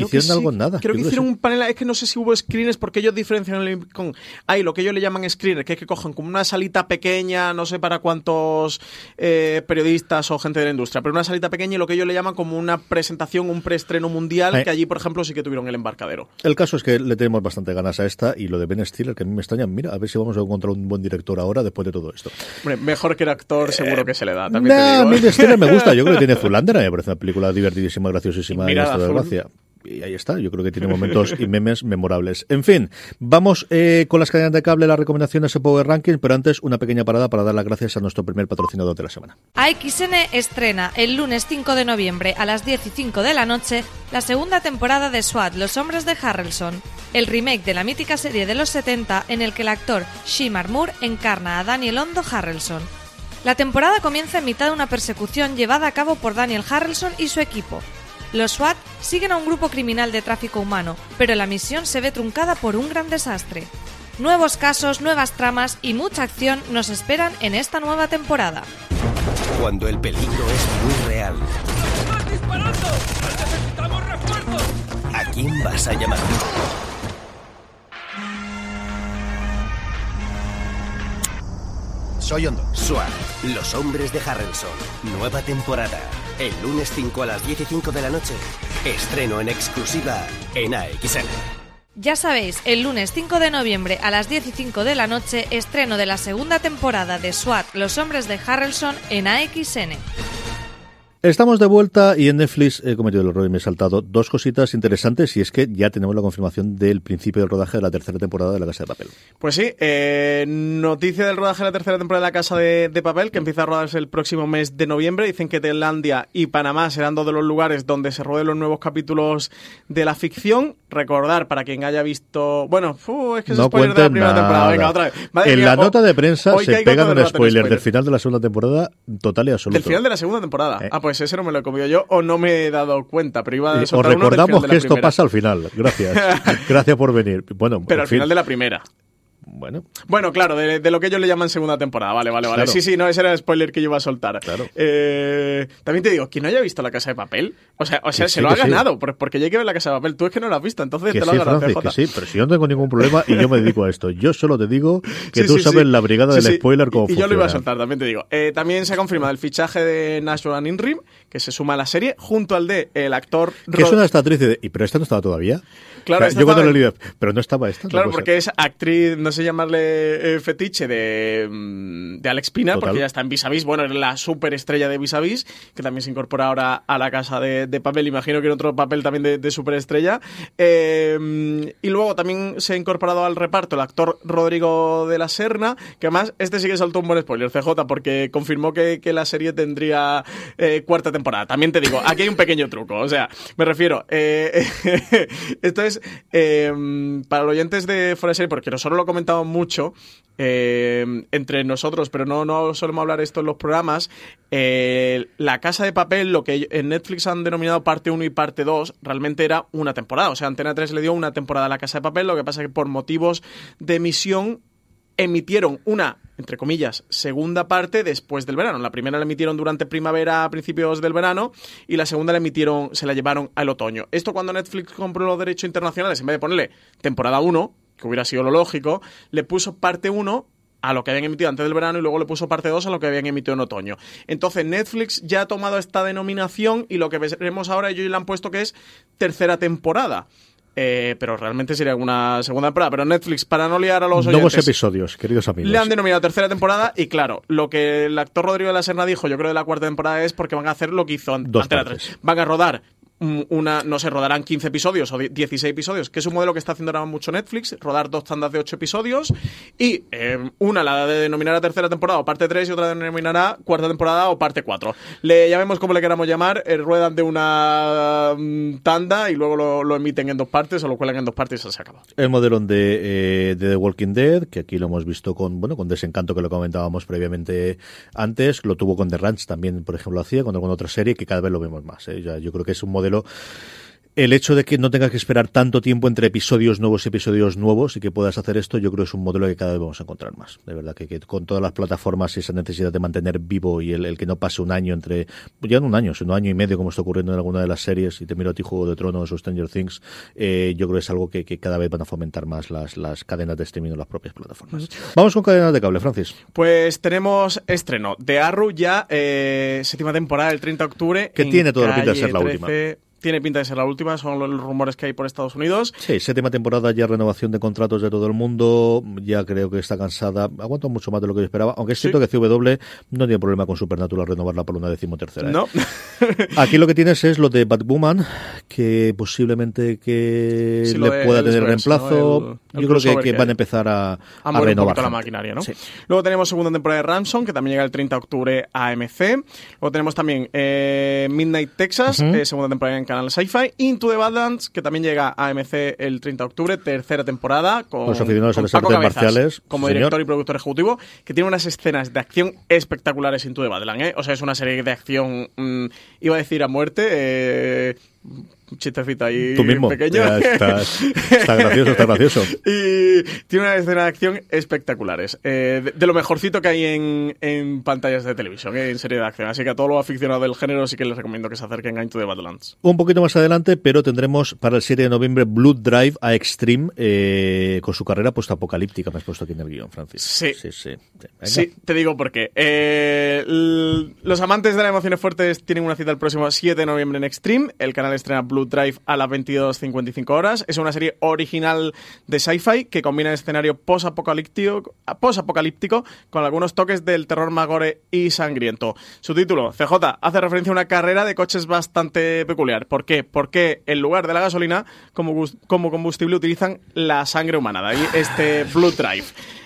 Hicieron algo nada. Creo que hicieron un panel, es que no sé si hubo screeners porque ellos diferencian con hay lo que ellos le llaman screeners, que es que cogen como una salita pequeña, no sé para cuántos eh, periodistas o gente de la industria, pero una salita pequeña y lo que ellos le llaman como una presentación, un preestreno mundial, que allí, por ejemplo, sí que tuvieron el embarcadero. El caso es que le tenemos bastante ganas a esta y lo de Ben Stiller, que a mí me extraña, mira, a ver si vamos a encontrar un buen director ahora después de todo esto. mejor que el actor seguro que se le da. También a Ben Stiller me gusta, yo creo que tiene Zulander, me parece una película divertidísima, graciosísima y de gracia y ahí está, yo creo que tiene momentos y memes memorables. En fin, vamos eh, con las cadenas de cable, las recomendaciones de Power Ranking, pero antes una pequeña parada para dar las gracias a nuestro primer patrocinador de la semana. AXN estrena el lunes 5 de noviembre a las 10 y 5 de la noche la segunda temporada de SWAT, Los Hombres de Harrelson, el remake de la mítica serie de los 70 en el que el actor Shimar Moore encarna a Daniel Hondo Harrelson. La temporada comienza en mitad de una persecución llevada a cabo por Daniel Harrelson y su equipo, los SWAT siguen a un grupo criminal de tráfico humano, pero la misión se ve truncada por un gran desastre. Nuevos casos, nuevas tramas y mucha acción nos esperan en esta nueva temporada. Cuando el peligro es muy real. disparando! ¡Necesitamos refuerzos! ¿A quién vas a llamar? Soy Hondo. SWAT, los hombres de Harrelson. Nueva temporada. El lunes 5 a las 10 y 5 de la noche. Estreno en exclusiva en AXN. Ya sabéis, el lunes 5 de noviembre a las 10 y 5 de la noche, estreno de la segunda temporada de SWAT, Los Hombres de Harrelson en AXN. Estamos de vuelta y en Netflix he cometido el error y me he saltado dos cositas interesantes y es que ya tenemos la confirmación del principio del rodaje de la tercera temporada de La Casa de Papel. Pues sí, eh, noticia del rodaje de la tercera temporada de La Casa de, Papel que empieza a rodarse el próximo mes de noviembre. Dicen que Tailandia y Panamá serán dos de los lugares donde se rueden los nuevos capítulos de la ficción. Recordar para quien haya visto... Bueno, es que es no spoiler de la primera temporada. Venga, otra vez. en la nota de prensa se pegan un spoiler, del final de la segunda temporada total y absoluto. Del final de la segunda temporada. Eh. Ah, pues ese no me lo he comido yo o no me he dado cuenta, pero iba a Os recordamos que esto pasa al final. Gracias. Gracias por venir. Bueno, pero al final de la primera. Bueno. Bueno, claro, de, lo que ellos le llaman segunda temporada. Vale, vale, vale. Sí, sí, no, ese era el spoiler que yo iba a soltar. Claro. Eh, también te digo, quien no haya visto La Casa de Papel, o sea, o sea se lo ha ganado, porque ya hay que ver La Casa de Papel. Tú es que no lo has visto, entonces te lo has ganado. Sí, pero si yo no tengo ningún problema y yo me dedico a esto. Yo solo te digo que tú sabes la brigada del spoiler como Y, yo lo iba a soltar, también te digo. Eh, también se ha confirmado el fichaje de Nashville Inrim, que se suma a la serie, junto al de el actor... Que es una esta actriz de... ¿Y pero esta no estaba todavía? Claro, yo cuando lo leí, pero no estaba esta. Claro, porque es actriz, no sé llamarle eh, fetiche de, mm, de Alex Pina, porque ya está en Vis a Vis. Bueno, es la superestrella de Vis a Vis, que también se incorpora ahora a la casa de, papel. Imagino que en otro papel también de, de superestrella. Eh, y luego también se ha incorporado al reparto el actor Rodrigo de la Serna, que además este sí que saltó un buen spoiler, CJ, porque confirmó que, que la serie tendría eh, cuarta temporada. También te digo, aquí hay un pequeño truco. O sea, me refiero, esto es Em, para los oyentes de Fuera porque nosotros lo comentamos mucho em, entre nosotros, pero no, no solemos hablar esto en los programas, eh, La Casa de Papel, lo que en Netflix han denominado parte 1 y parte 2, realmente era una temporada. O sea, Antena 3 le dio una temporada a La Casa de Papel, lo que pasa es que por motivos de emisión emitieron una, entre comillas, segunda parte después del verano. La primera la emitieron durante primavera, a principios del verano, y la segunda la emitieron, se la llevaron al otoño. Esto cuando Netflix compró los derechos internacionales, en vez de ponerle temporada 1, que hubiera sido lo lógico, le puso parte 1 a lo que habían emitido antes del verano y luego le puso parte 2 a lo que habían emitido en otoño. Entonces Netflix ya ha tomado esta denominación y lo que veremos ahora ellos le han puesto que es tercera temporada. Eh, pero realmente sería una segunda temporada. Pero Netflix, para no liar a los oyentes... Nuevos episodios, queridos amigos. Le han denominado tercera temporada y claro, lo que el actor Rodrigo de la Serna dijo, yo creo de la cuarta temporada es porque van a hacer lo que hizo antes. Van a rodar una, no sé, rodarán 15 episodios o 16 episodios, que es un modelo que está haciendo ahora mucho Netflix, rodar dos tandas de 8 episodios y eh, una la de denominar a tercera temporada o parte 3 y otra denominará cuarta temporada o parte 4. Le llamemos como le queramos llamar, eh, ruedan de una mm, tanda y luego lo, lo emiten en dos partes o lo cuelan en dos partes y se acaba. El modelo de, eh, de The Walking Dead, que aquí lo hemos visto con, bueno, con desencanto que lo comentábamos previamente antes, lo tuvo con The Ranch también, por ejemplo, hacía con alguna otra serie que cada vez lo vemos más. ¿eh? Yo creo que es un modelo modelo el hecho de que no tengas que esperar tanto tiempo entre episodios nuevos y episodios nuevos y que puedas hacer esto, yo creo que es un modelo que cada vez vamos a encontrar más. De verdad, que, que con todas las plataformas y esa necesidad de mantener vivo y el, el que no pase un año entre, ya no un año, sino un año y medio, como está ocurriendo en alguna de las series, y te miro a ti Juego de Tronos o Stranger Things, eh, yo creo que es algo que, que cada vez van a fomentar más las, las cadenas de streaming en las propias plataformas. Vamos con cadenas de cable, Francis. Pues tenemos estreno de Arrow ya, eh, séptima temporada, el 30 de octubre. Que en tiene toda la pinta de ser la 13. última. Tiene pinta de ser la última, son los rumores que hay por Estados Unidos. Sí, séptima temporada, ya renovación de contratos de todo el mundo, ya creo que está cansada, aguanta mucho más de lo que yo esperaba, aunque es cierto que CW no tiene problema con Supernatural renovarla por una decimotercera. ¿eh? ¿No? Aquí lo que tienes es lo de Batwoman, que posiblemente que Sí, le pueda tener reemplazo. ¿no? El- el yo creo que, van a empezar a, renovar. la maquinaria, ¿no? Sí. Luego tenemos segunda temporada de Ransom, que también llega el 30 de octubre a AMC. Luego tenemos también eh, Midnight Texas, eh, segunda temporada en Canal Sci-Fi. Into the Badlands, que también llega a AMC el 30 de octubre, tercera temporada, con, Los con Paco Cabezas marciales, como director y productor ejecutivo, que tiene unas escenas de acción espectaculares Into the Badlands, ¿eh? O sea, es una serie de acción, mm, iba a decir a muerte, eh, chistecito ahí Tú mismo. pequeño. Ya está gracioso, está gracioso. Y tiene una escena de acción espectaculares. Eh, de, de lo mejorcito que hay en, en pantallas de televisión, eh, en serie de acción. Así que a todos los aficionados del género sí que les recomiendo que se acerquen a Into the Badlands. Un poquito más adelante, pero tendremos para el 7 de noviembre Blood Drive a Extreme eh, con su carrera post-apocalíptica. Me has puesto aquí en el guion, Francis. Sí. Sí, sí. Venga. Sí, te digo por qué. L- los amantes de las emociones fuertes tienen una cita el próximo 7 de noviembre en Extreme. El canal estrena Blue Drive a las 22.55 horas. Es una serie original de sci-fi que combina escenario post-apocalíptico con algunos toques del terror magore y sangriento. Su título, CJ, hace referencia a una carrera de coches bastante peculiar. ¿Por qué? Porque en lugar de la gasolina, como, como combustible utilizan la sangre humana. De ahí este Blue Drive.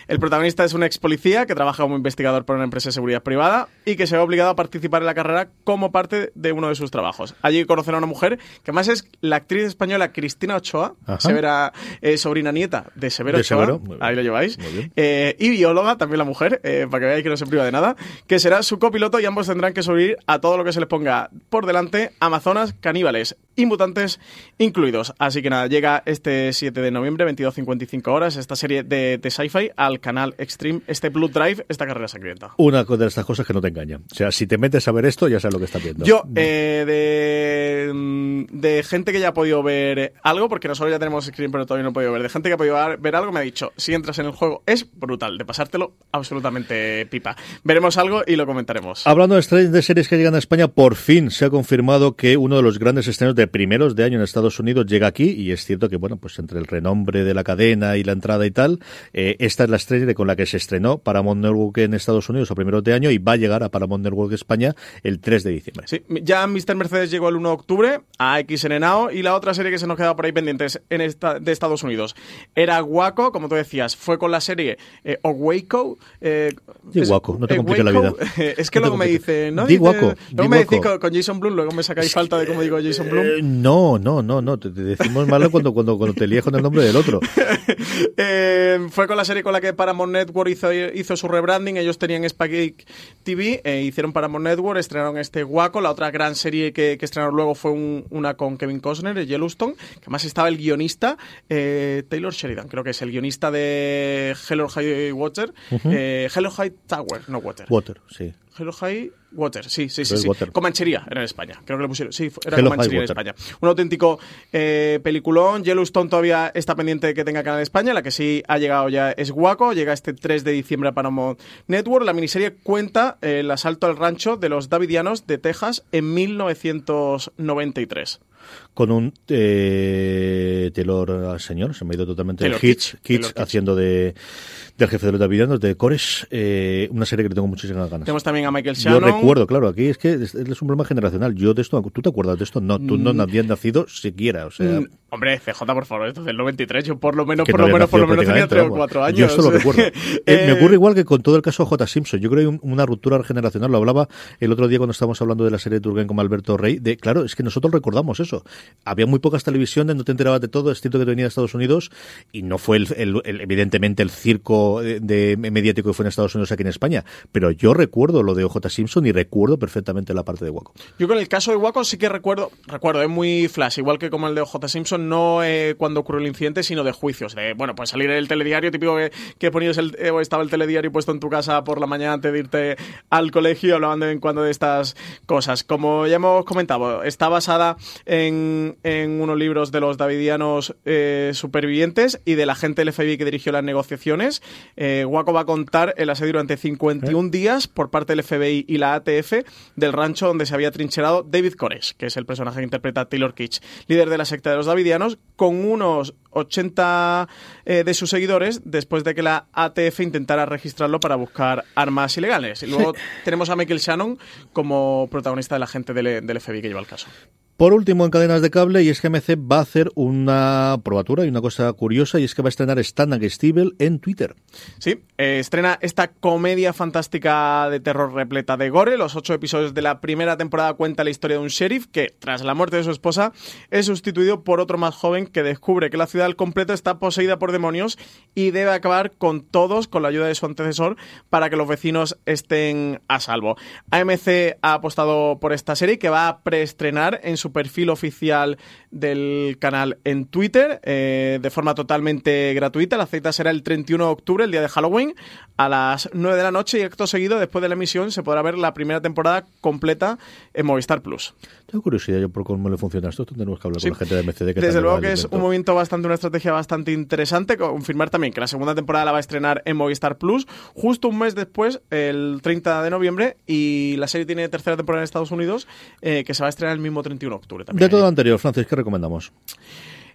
El protagonista es un ex policía que trabaja como investigador para una empresa de seguridad privada y que se ve obligado a participar en la carrera como parte de uno de sus trabajos. Allí conocerá a una mujer que además es la actriz española Cristina Ochoa, Ajá. Severa, eh, sobrina nieta de Severo De Ochoa. Severo. Ahí lo lleváis. Eh, y bióloga, también la mujer, eh, para que veáis que no se priva de nada, que será su copiloto y ambos tendrán que sobrevivir a todo lo que se les ponga por delante, amazonas, caníbales y mutantes incluidos. Así que nada, llega este 7 de noviembre, 22.55 horas, esta serie de, de sci-fi al canal Extreme, este Blue Drive, esta carrera sangrienta. Una de estas cosas que no te engañan. O sea, si te metes a ver esto, ya sabes lo que estás viendo. Yo, eh, de, mm, de gente que ya ha podido ver algo, porque nosotros ya tenemos screen, pero todavía no he podido ver, de gente que ha podido ver- algo, me ha dicho, si entras en el juego, es brutal, de pasártelo absolutamente pipa. Veremos algo y lo comentaremos. Hablando de de series que llegan a España, por fin se ha confirmado que uno de los grandes estrenos de primeros de año en Estados Unidos llega aquí y es cierto que, bueno, pues entre el renombre de la cadena y la entrada y tal, eh, esta es la estrella con la que se estrenó Paramount Network en Estados Unidos a primeros de año y va a llegar a Paramount Network España el 3 de diciembre. Sí, ya Mr. Mercedes llegó el 1 de octubre a XN Now y la otra serie que se nos quedaba por ahí pendientes en esta, de Estados Unidos era Waco, como tú decías, fue con la serie eh, o Waco. Eh, Di Waco, no te eh, compliques la vida. es que No luego me dice, ¿no? Di Waco, Luego me decís con, con Jason Blum, luego me sacáis falta de cómo digo Jason Blum. Eh, no, no, no, no, te, te decimos malo cuando, cuando, cuando te lías con el nombre del otro. Eh, fue con la serie con la que Paramount Network hizo, hizo su rebranding. Ellos tenían Spike TV, eh, hicieron Paramount Network, estrenaron este Waco. La otra gran serie que, que estrenaron luego fue un- una con Kevin Costner, de Yellowstone, que además estaba el guionista, eh, Taylor Sheridan, creo que es el guionista de Hello High Water, eh, Hello High Tower, no Water. Water, sí. Hello High Water, sí, sí, sí. sí. Comanchería era en España. Creo que le pusieron. Sí, era Hello Comanchería en. España. Un auténtico eh, peliculón. Yellowstone todavía está pendiente de que tenga canal en España. La que sí ha llegado ya es Guaco. Llega este 3 de diciembre a Paramount Network. La miniserie cuenta eh, el asalto al rancho de los Davidianos de Texas en 1993. Con un eh, Taylor señor, se me ha ido totalmente Taylor Hitch, Taylor Kitsch. haciendo de del jefe de los Davidianos, de Cores, eh, una serie que le tengo muchísimas ganas. Tenemos también a Michael Yo Shannon. recuerdo, claro, aquí es que es, es un problema generacional. Yo de esto, ¿tú te acuerdas de esto? No, tú no habías nacido siquiera, o sea... Mm, Hombre, CJ, por favor, esto es del 93. Yo por lo menos, que por no lo menos, por lo menos tenía prácticamente, 3 o vamos. 4 años. Yo esto lo recuerdo. Eh, me Eh, ocurre igual que con todo el caso de J. Simpson. Yo creo que hay un- una ruptura generacional. Lo hablaba el otro día cuando estábamos hablando de la serie de Turgen con Alberto Rey. De, claro, es que nosotros recordamos eso. Había muy pocas televisiones, no te enterabas de todo. Es cierto que venía de Estados Unidos y no fue el, el- el- evidentemente el circo de, mediático que fue en Estados Unidos aquí en España. Pero yo recuerdo lo de OJ Simpson y recuerdo perfectamente la parte de Waco. Yo con el caso de Waco sí que recuerdo, recuerdo, es muy flash, igual que como el de J. Simpson, no eh, cuando ocurrió el incidente, sino de juicios. De, bueno, pues salir el telediario, típico que, que ponías el, eh, estaba el telediario puesto en tu casa por la mañana antes de irte al colegio, hablaban de en cuando de estas cosas. Como ya hemos comentado, está basada en, en unos libros de los davidianos eh, supervivientes y del agente del FBI que dirigió las negociaciones. Eh, Waco va a contar el asedio durante 51 días por parte del FBI y la ATF del rancho donde se había trincherado David Koresh, que es el personaje que interpreta a Taylor Kitsch, líder de la secta de los Davidianos, con unos 80 eh, de sus seguidores después de que la ATF intentara registrarlo para buscar armas ilegales. Y luego tenemos a Michael Shannon como protagonista del agente del, del FBI que lleva el caso. Por último, en cadenas de cable, y es que MC va a hacer una probatura y una cosa curiosa, y es que va a estrenar Stan Against Evil en Twitter. Sí, eh, estrena esta comedia fantástica de terror repleta de gore. Los ocho episodios de la primera temporada cuenta la historia de un sheriff que, tras la muerte de su esposa, es sustituido por otro más joven que descubre que la ciudad al completo está poseída por demonios y debe acabar con todos con la ayuda de su antecesor para que los vecinos estén a salvo. AMC ha apostado por esta serie que va a preestrenar en su perfil oficial del canal en Twitter eh, de forma totalmente gratuita. La cita será el 31 de octubre, el día de Halloween, a las 9 de la noche y acto seguido, después de la emisión, se podrá ver la primera temporada completa en Movistar Plus. Tengo curiosidad yo por cómo le funciona esto. Tenemos que hablar Sí. con la gente de MCD. que Desde luego que es un movimiento bastante, una estrategia bastante interesante. Confirmar también que la segunda temporada la va a estrenar en Movistar Plus justo un mes después, el 30 de noviembre, y la serie tiene tercera temporada en Estados Unidos, eh, que se va a estrenar el mismo 31 de octubre también. De todo lo anterior, Francis, ¿qué recomendamos?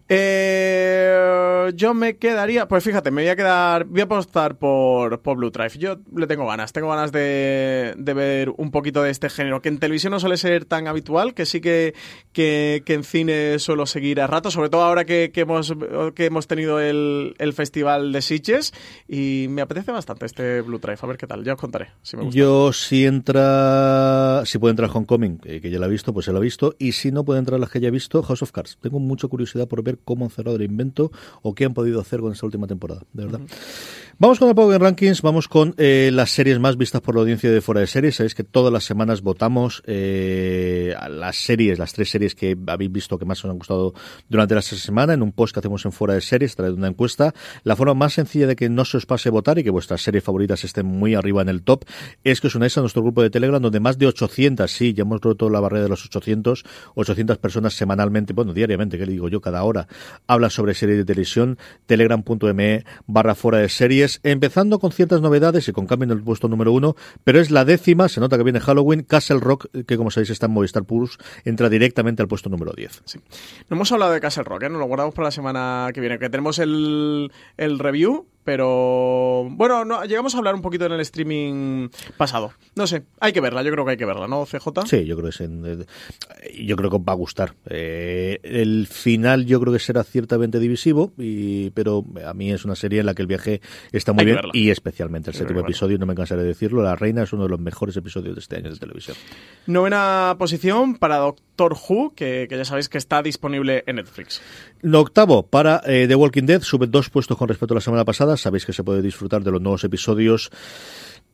Eh, yo me quedaría, pues fíjate, me voy a quedar, voy a apostar por, por Blue Drive. Yo le tengo ganas, tengo ganas de, de ver un poquito de este género, que en televisión no suele ser tan habitual, que sí que, que, en cine suelo seguir a rato, sobre todo ahora que, que hemos, que hemos tenido el, el festival de Sitges, y me apetece bastante este Blue Drive, a ver qué tal, ya os contaré si me gusta. Yo, si entra, si puede entrar Homecoming, eh, que ya la he visto, pues se la ha visto, y si no puede entrar las que ya he visto, House of Cards. Tengo mucha curiosidad por ver cómo han cerrado el invento o qué han podido hacer con esta última temporada, de verdad. Vamos con el Power Rankings, vamos con eh, las series más vistas por la audiencia de Fuera de Series. Sabéis que todas las semanas votamos eh, las series, las tres series que habéis visto que más os han gustado durante la semana, en un post que hacemos en Fuera de Series, trae una encuesta. La forma más sencilla de que no se os pase votar y que vuestras series favoritas estén muy arriba en el top es que os unáis a nuestro grupo de Telegram, donde más de 800, sí, ya hemos roto la barrera de los 800, 800 personas semanalmente, bueno, diariamente, que le digo yo, cada hora, hablan sobre series de televisión, telegram.me barra fuera de series, empezando con ciertas novedades y con cambio en el puesto número uno, pero es la décima, se nota que viene Halloween, Castle Rock, que como sabéis está en Movistar Plus, entra directamente al puesto número 10. No hemos hablado de Castle Rock, ¿eh? nos lo guardamos para la semana que viene, que tenemos el, el review, pero bueno, no, llegamos a hablar un poquito en el streaming pasado. No sé, hay que verla, yo creo que hay que verla, ¿no, CJ? Sí, yo creo que es en- eh, yo creo que va a gustar. Eh, el final yo creo que será ciertamente divisivo, y, pero a mí es una serie en la que el viaje está muy Hay bien y especialmente el séptimo episodio, no me cansaré de decirlo, La Reina es uno de los mejores episodios de este año de televisión. Novena posición para Doctor Who, que, que ya sabéis que está disponible en Netflix. Lo octavo para eh, The Walking Dead, sube dos puestos con respecto a la semana pasada. Sabéis que se puede disfrutar de los nuevos episodios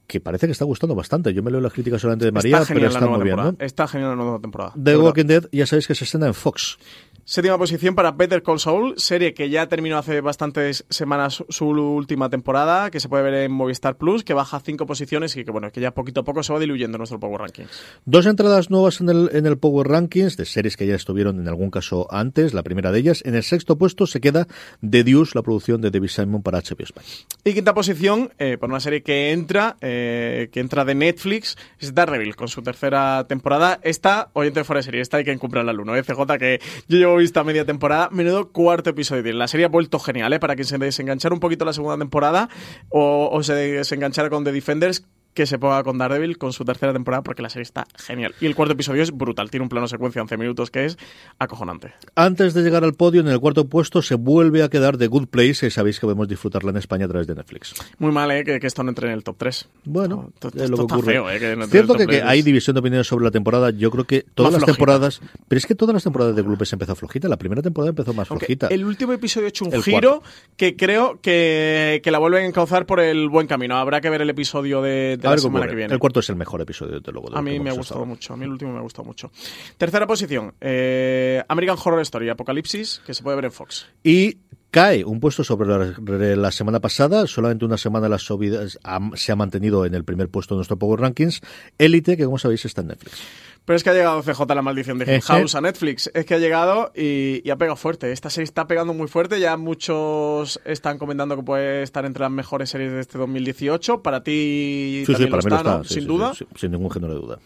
que parece que está gustando bastante. Yo me leo las críticas solamente de María, está pero está muy bien. Está genial la nueva temporada. The. Walking Dead ya sabéis que se estrena en Fox. Séptima posición para Better Call Saul, serie que ya terminó hace bastantes semanas su- última temporada, que se puede ver en Movistar Plus, que baja cinco posiciones y que bueno, que ya poquito a poco se va diluyendo nuestro Power Rankings. Dos entradas nuevas en el, en el Power Rankings de series que ya estuvieron en algún caso antes. La primera de ellas, en el sexto puesto, se queda The Deuce, la producción de David Simon para HBO España. Y quinta posición, eh, por una serie que entra, eh, que entra de Netflix, es Daredevil, con su tercera temporada. Esta, oyente de fuera de serie, esta hay que comprarla al uno, ¿eh? CJ, que yo llevo vista media temporada. Menudo cuarto episodio. La serie ha vuelto genial, ¿eh? Para que se desenganchara un poquito la segunda temporada o, o se desenganchara con The Defenders que se ponga con Daredevil con su tercera temporada porque la serie está genial. Y el cuarto episodio es brutal, tiene un plano secuencia de 11 minutos que es acojonante. Antes de llegar al podio, en el cuarto puesto se vuelve a quedar The Good Place, sabéis que podemos disfrutarla en España a través de Netflix. Muy mal, ¿eh? Que, que esto no entre en el top 3. Bueno, es lo que ocurre. feo, ¿eh? Que no entre en Cierto que, top que 3. hay división de opiniones sobre la temporada. Yo creo que todas Más las flojita. temporadas, pero es que todas las temporadas de Gloop se empezó flojita. La primera temporada empezó más Aunque flojita. el último episodio ha hecho un El giro que creo que, que la vuelven a encauzar por el buen camino. Habrá que ver el episodio de, de A la ver semana que viene. El cuarto es el mejor episodio, desde luego. de A mí me ha gustado mucho. A mí el último me ha gustado mucho. Tercera posición. eh, American Horror Story Apocalipsis, que se puede ver en Fox. Y cae un puesto sobre la, la semana pasada. Solamente una semana las subidas ha- se ha mantenido en el primer puesto de nuestro Power Rankings. Élite, que como sabéis está en Netflix. Pero es que ha llegado CJ la maldición de Ejé. House a Netflix. Es que ha llegado y, y ha pegado fuerte. Esta serie está pegando muy fuerte. Ya muchos están comentando que puede estar entre las mejores series de este 2018. Para ti Sí, sí, también para mí lo lo está, ¿no? está. sí, Sin sí, duda. sí, sí, sin ningún género de duda.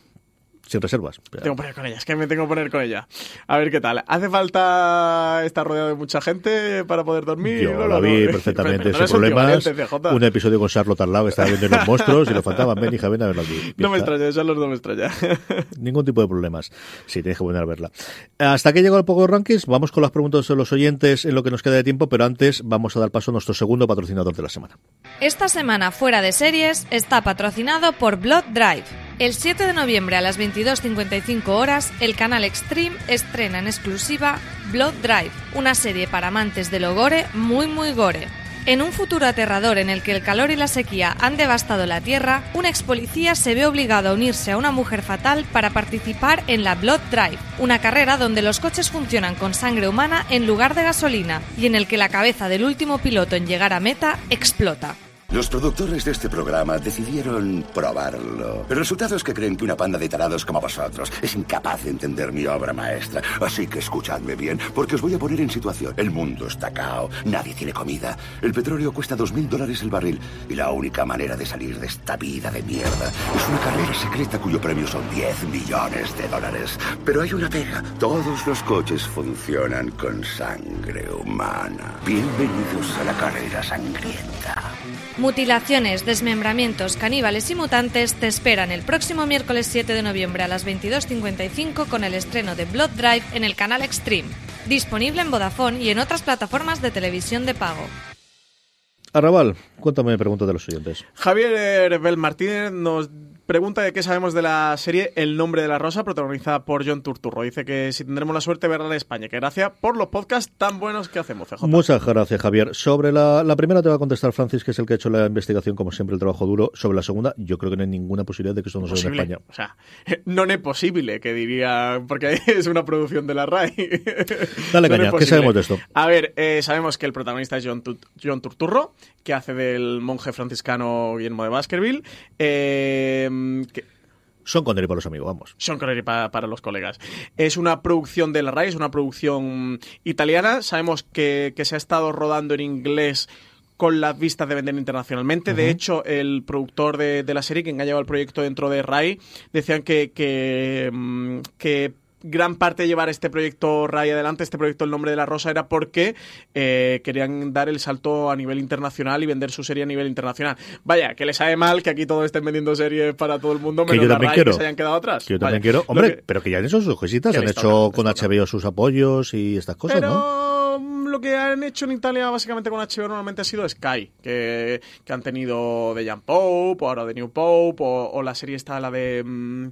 Sin reservas. Tengo que poner con ella, es que me tengo que poner con ella. A ver qué tal. ¿Hace falta estar rodeado de mucha gente para poder dormir? Yo No, la no, vi no. perfectamente Pero sin es problemas. Un episodio con Charlotte al lado, estaba viendo los monstruos y le faltaban, ven hija, ven a verlo aquí. No me extraña, eso no me extraña. Ningún tipo de problemas. Sí, tienes que volver a verla. Hasta que llegó el Power Rankings, vamos con las preguntas de los oyentes en lo que nos queda de tiempo, pero antes vamos a dar paso a nuestro segundo patrocinador de la semana. Esta semana fuera de series está patrocinado por Blood Drive. El 7 de noviembre a las 22.55 horas, el canal Extreme estrena en exclusiva Blood Drive, una serie para amantes del gore muy muy gore. En un futuro aterrador en el que el calor y la sequía han devastado la Tierra, un ex policía se ve obligado a unirse a una mujer fatal para participar en la Blood Drive, una carrera donde los coches funcionan con sangre humana en lugar de gasolina y en el que la cabeza del último piloto en llegar a meta explota. Los productores de este programa decidieron probarlo. El resultado es que creen que una panda de tarados como vosotros es incapaz de entender mi obra maestra. Así que escuchadme bien, porque os voy a poner en situación. El mundo está cao, nadie tiene comida, el petróleo cuesta dos mil dólares el barril y la única manera de salir de esta vida de mierda es una carrera secreta cuyo premio son 10 millones de dólares. Pero hay una pega. Todos los coches funcionan con sangre humana. Bienvenidos a la carrera sangrienta. Mutilaciones, desmembramientos, caníbales y mutantes te esperan el próximo miércoles 7 de noviembre a las 22.55 con el estreno de Blood Drive en el canal Extreme, disponible en Vodafone y en otras plataformas de televisión de pago. Arrabal, cuéntame preguntas de los oyentes. Javier Bel Martínez nos pregunta de qué sabemos de la serie El nombre de la rosa, protagonizada por John Turturro. Dice que si tendremos la suerte de verla en España, que gracias por los podcasts tan buenos que hacemos, CJ. Muchas gracias, Javier. Sobre la, la primera te va a contestar Francis, que es el que ha hecho la investigación, como siempre, el trabajo duro. Sobre la segunda, yo creo que no hay ninguna posibilidad de que esto no se vea en. España. O sea, no es posible, que diría, porque es una producción de la RAI. Dale No caña, ¿qué sabemos de esto? A ver, eh, sabemos que el protagonista es John, Tu- John Turturro, que hace del monje franciscano Guillermo de Baskerville. Eh, que, Son Connery para los amigos, vamos. Sean Connery pa- para los colegas. Es una producción de la RAI, es una producción italiana. Sabemos que, que se ha estado rodando en inglés con las vistas de vender internacionalmente. De hecho, el productor de, de la serie, que engañaba el proyecto dentro de RAI, decían que, que, que gran parte de llevar este proyecto RAI adelante, este proyecto El Nombre de la Rosa, era porque eh, querían dar el salto a nivel internacional y vender su serie a nivel internacional. Vaya, que les sabe mal que aquí todos estén vendiendo series para todo el mundo, Que menos yo la también RAI, quiero. que se hayan quedado atrás. Que yo también Vaya, quiero. Hombre, que- pero que ya han hecho sus cositas, Que han hecho con. HBO sus apoyos y estas cosas, Pero ¿no? mm, lo que han hecho en Italia básicamente con HBO normalmente ha sido Sky, que, que han tenido de Jan Pope, o ahora de New Pope, o, o la serie está la de... mm,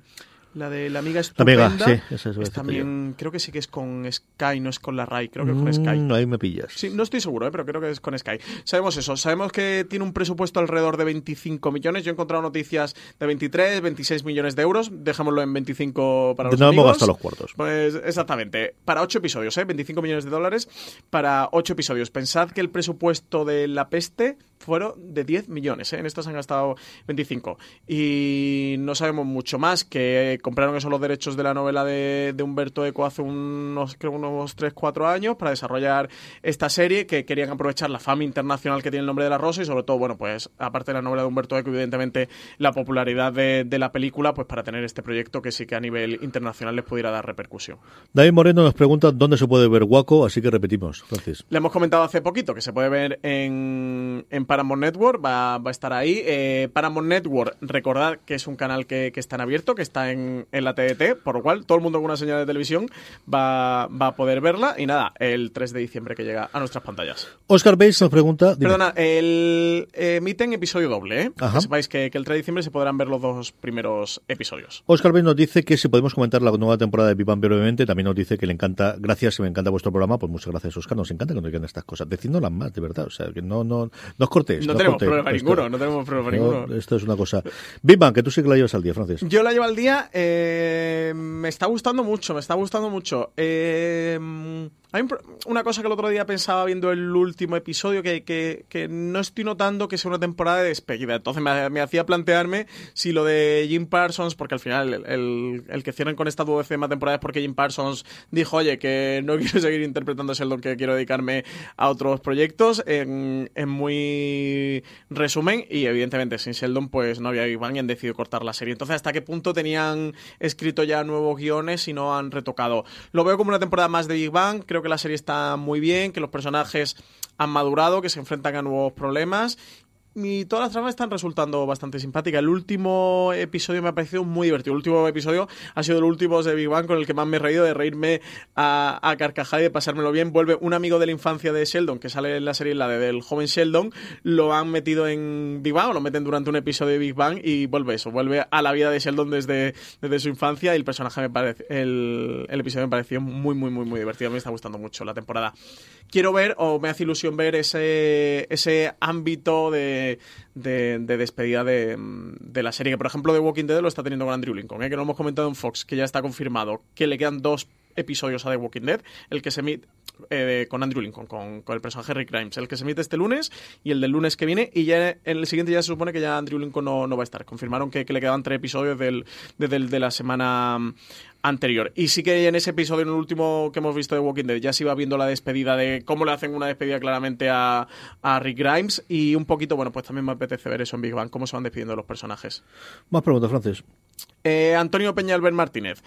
la de la amiga La amiga, estupenda. sí, esa es es también, creo que sí que es con Sky, no es con la RAI, creo que es con Sky. Mm, ahí me pillas. Sí, no estoy seguro, ¿eh? pero creo que es con Sky. Sabemos eso, sabemos que tiene un presupuesto alrededor de 25 millones. Yo he encontrado noticias de 23, 26 millones de euros. Dejémoslo en 25 para los No hemos gastado los cuartos. Pues exactamente. Para 8 episodios, ¿eh? 25 millones de dólares para 8 episodios. Pensad que el presupuesto de La Peste fueron de 10 millones, ¿eh? en estas han gastado 25. Y no sabemos mucho más, que compraron esos los derechos de la novela de, de Humberto Eco hace unos, creo, unos 3-4 años para desarrollar esta serie, que querían aprovechar la fama internacional que tiene el nombre de la rosa y sobre todo, bueno, pues aparte de la novela de Humberto Eco, evidentemente la popularidad de, de la película, pues para tener este proyecto que sí que a nivel internacional les pudiera dar repercusión. David Moreno nos pregunta dónde se puede ver Waco, así que repetimos, Francis. Le hemos comentado hace poquito que se puede ver en, en Paramount Network, va, va a estar ahí. Eh, Paramount Network, recordad que es un canal que, que está en abierto, que está en, en la TDT, por lo cual todo el mundo con una señal de televisión va, va a poder verla. Y nada, el 3 de diciembre que llega a nuestras pantallas. Oscar Bates nos pregunta. dime. Perdona, el eh, emiten episodio doble, ¿eh? Ajá. Que sepáis que, que el 3 de diciembre se podrán ver los dos primeros episodios. Oscar Bates nos dice que si podemos comentar la nueva temporada de Bang brevemente, también nos dice que le encanta, gracias, que me encanta vuestro programa, pues muchas gracias Oscar, nos encanta que nos digan estas cosas, decidnoslas más, de verdad, o sea, que no, no, no os No os tenemos cortéis. problema Esto- ninguno, no tenemos problema no, ninguno. Esto es una cosa. Big Bang, que tú sí que la llevas al día, Francis. Yo la llevo al día, eh, me está gustando mucho, me está gustando mucho. Eh, hay una cosa que el otro día pensaba viendo el último episodio que, que- no estoy notando que sea una temporada de despedida. Entonces me, hacía plantearme si lo de Jim Parsons, porque al final el, el- que cierran con esta duodécima temporada es porque Jim Parsons dijo, oye, que no quiero seguir interpretando a Sheldon, que quiero dedicarme a otros proyectos. En, en muy resumen, y evidentemente sin Sheldon, pues no había Bang y han decidido cortar la serie. Entonces, ¿hasta qué punto tenían escrito ya nuevos guiones y no han retocado? Lo veo como una temporada más de Big Bang. Creo que la serie está muy bien, que los personajes han madurado, que se enfrentan a nuevos problemas. Y todas las tramas están resultando bastante simpáticas. El último episodio me ha parecido muy divertido. El último episodio ha sido el último de Big Bang con el que más me he reído, de reírme a, a carcajada y de pasármelo bien. Vuelve un amigo de la infancia de Sheldon, que sale en la serie, la de, del joven Sheldon, lo han metido en Big Bang, o lo meten durante un episodio de Big Bang y vuelve eso, vuelve a la vida de Sheldon desde, desde su infancia y el personaje me parece, el, el episodio me pareció muy, muy, muy, muy divertido. Me está gustando mucho la temporada. Quiero ver, o me hace ilusión ver ese, ese ámbito de, de, de despedida de, de la serie, que por ejemplo The Walking Dead lo está teniendo con Andrew Lincoln, ¿eh? que lo hemos comentado en Fox, que ya está confirmado que le quedan dos episodios a The Walking Dead, el que se emite eh, con Andrew Lincoln, con, el personaje Rick Grimes, el que se emite este lunes y el del lunes que viene, y ya en el siguiente ya se supone que ya Andrew Lincoln no, no va a estar. Confirmaron que, que le quedaban tres episodios del, desde de la semana mm, anterior. Y sí que en ese episodio, en el último que hemos visto de Walking Dead, ya se iba viendo la despedida de cómo le hacen una despedida claramente a, a Rick Grimes y un poquito, bueno, pues también me apetece ver eso en Big Bang, cómo se van despidiendo los personajes. Más preguntas, Francis. Eh, Antonio Peñalver Martínez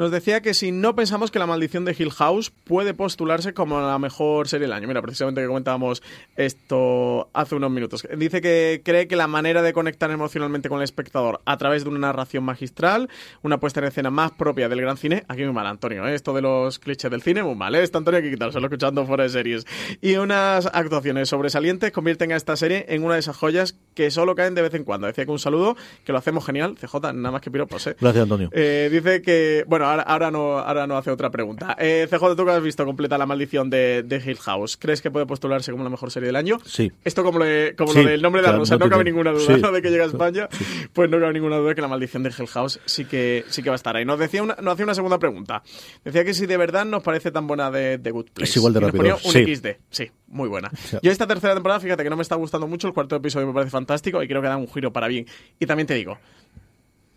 nos decía que si no pensamos que la maldición de Hill House puede postularse como la mejor serie del año. Mira, precisamente que comentábamos esto hace unos minutos. Dice que cree que la manera de conectar emocionalmente con el espectador a través de una narración magistral, una puesta en escena más propia del gran cine, aquí muy mal, Antonio, ¿eh? esto de los clichés del cine, muy mal, ¿eh? esto Antonio hay que quitárselo escuchando fuera de series. Y unas actuaciones sobresalientes convierten a esta serie en una de esas joyas que solo caen de vez en cuando. Decía que un saludo, que lo hacemos genial, CJ, nada más que piropos, ¿eh? Gracias, Antonio. Eh, dice que. Bueno, ahora, ahora, no, ahora no hace otra pregunta. Eh, CJ, tú que has visto completa la maldición de, de Hill House, ¿crees que puede postularse como la mejor serie del año? Sí. Esto como, le- como Sí, lo del nombre de la rosa, no no cabe ninguna duda sí. ¿no? de que llega a España. Pues no cabe ninguna duda de que la maldición de Hill House sí que, sí que va a estar ahí. Nos, decía una, nos hacía una segunda pregunta. Decía que si de verdad nos parece tan buena de, de Good Place. Es igual de Y nos rápido, ponía un sí. XD. Sí, muy buena. Sí. Yo esta tercera temporada, fíjate que no me está gustando mucho. El cuarto episodio me parece fantástico y creo que da un giro para bien. Y también te digo,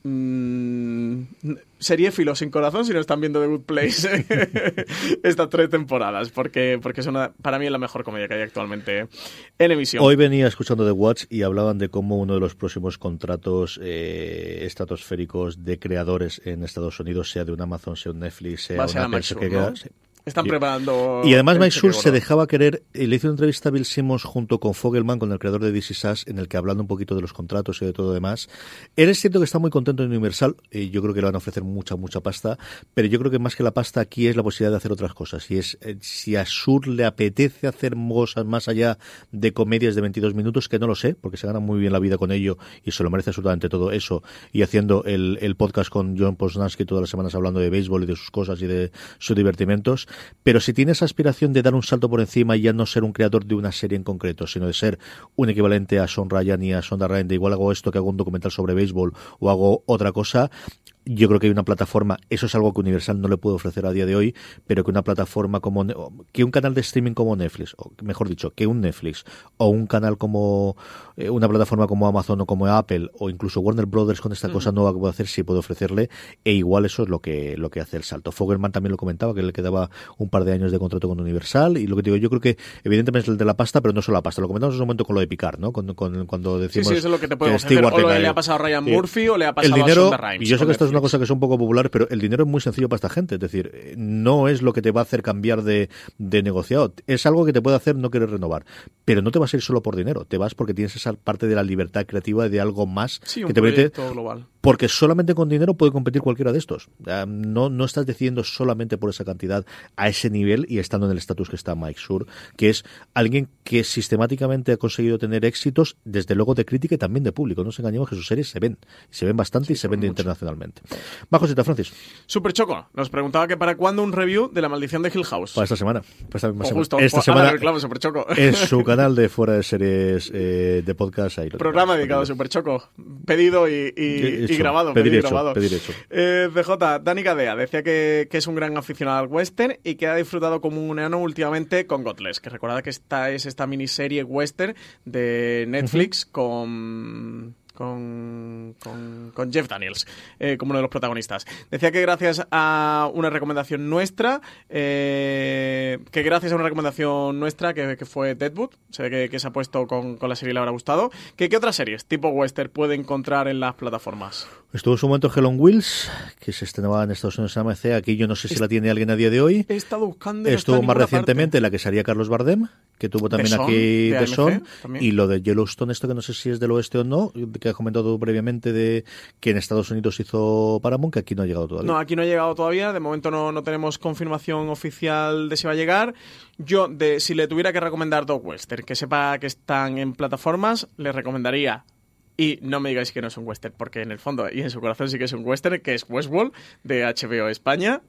Mm, seriéfilos sin corazón si no están viendo The Good Place estas tres temporadas porque porque es una, para mí es la mejor comedia que hay actualmente en emisión Hoy venía escuchando The Watch y hablaban de cómo uno de los próximos contratos eh, estratosféricos de creadores en Estados Unidos, sea de un Amazon, sea un Netflix, sea una Schur, que ¿no? queda- sí. Están Y- preparando Y además Mike Schur se dejaba querer, eh, le hizo una entrevista a Bill Simmons junto con Fogelman, con el creador de DC Sass, en el que hablando un poquito de los contratos y de todo lo demás. Él es cierto que está muy contento en Universal, y yo creo que le van a ofrecer mucha, mucha pasta, pero yo creo que más que la pasta aquí es la posibilidad de hacer otras cosas. Y es, eh, si a Schur le apetece hacer cosas más allá de comedias de 22 minutos, que no lo sé, porque se gana muy bien la vida con ello y se lo merece absolutamente todo eso, y haciendo el, el podcast con John Posnansky todas las semanas hablando de béisbol y de sus cosas y de sus divertimentos, pero si tiene esa aspiración de dar un salto por encima y ya no ser un creador de una serie en concreto, sino de ser un equivalente a Sean Ryan y a Sonda Ryan, de igual hago esto que hago un documental sobre béisbol o hago otra cosa, yo creo que hay una plataforma, eso es algo que Universal no le puede ofrecer a día de hoy, pero que una plataforma como, que un canal de streaming como Netflix, o mejor dicho, que un Netflix, o un canal como, eh, una plataforma como Amazon o como Apple, o incluso Warner Brothers con esta cosa nueva que puede hacer, sí puede ofrecerle, e igual eso es lo que, lo que hace el salto. Fogelman también lo comentaba, que le quedaba un par de años de contrato con Universal, y lo que digo, yo creo que evidentemente es el de la pasta, pero no solo la pasta, lo comentamos en un momento con lo de Picar, ¿no? Con, con- cuando Sí, decimos sí, eso es lo que te puedo que. Stewart O lo le ha pasado a Ryan eh, Murphy o le ha pasado el dinero, a Rhimes y yo sé que esto es una Netflix. cosa que son poco populares, pero el dinero es muy sencillo para esta gente. Es decir, no es lo que te va a hacer cambiar de, de negociado. Es algo que te puede hacer no querer renovar. Pero no te vas a ir solo por dinero. Te vas porque tienes esa parte de la libertad creativa de algo más Sí, que un te permite. global. Porque solamente con dinero puede competir cualquiera de estos. No, no estás decidiendo solamente por esa cantidad a ese nivel y estando en el estatus que está Mike Sur, que es alguien que sistemáticamente ha conseguido tener éxitos, desde luego de crítica y también de público. No nos engañemos que sus series se ven. Se ven bastante y se ven internacionalmente. Bajo Sita Francis, Super Choco nos preguntaba que para cuándo un review de la maldición de Hill House. para esta semana. Para esta misma O semana. justo, esta semana reclamo, Super Choco. en su canal de fuera de series eh, de podcast. Ahí lo Programa dedicado a Super Choco. Pedido y, y- Hecho. grabado. Pedir hecho, grabado. pedir hecho. Eh, CJ, Dani Gadea decía que, que es un gran aficionado al western y que ha disfrutado como un enano últimamente con Godless. Que recuerda que esta es esta miniserie western de Netflix con. Con, con, con Jeff Daniels eh, como uno de los protagonistas. Decía que gracias a una recomendación nuestra, eh, que gracias a una recomendación nuestra, que, que fue Deadwood, se ve que, que se ha puesto con, con la serie y le habrá gustado, que qué otras series tipo western puede encontrar en las plataformas. Estuvo en su momento Hell on Wheels, que se estrenaba en Estados Unidos en AMC. Aquí yo no sé si la tiene alguien a día de hoy. He estado buscando. no Estuvo más recientemente la que sería Carlos Bardem, que tuvo también aquí de The AMC, Son, también. y lo de Yellowstone, esto que no sé si es del oeste o no, que has comentado previamente de que en Estados Unidos hizo Paramount, que aquí no ha llegado todavía. No, aquí no ha llegado todavía. De momento no, no tenemos confirmación oficial de si va a llegar. Yo, de, si le tuviera que recomendar dos western que sepa que están en plataformas, le recomendaría. Y no me digáis que no es un western, porque en el fondo y en su corazón sí que es un western, que es Westworld, de HBO España.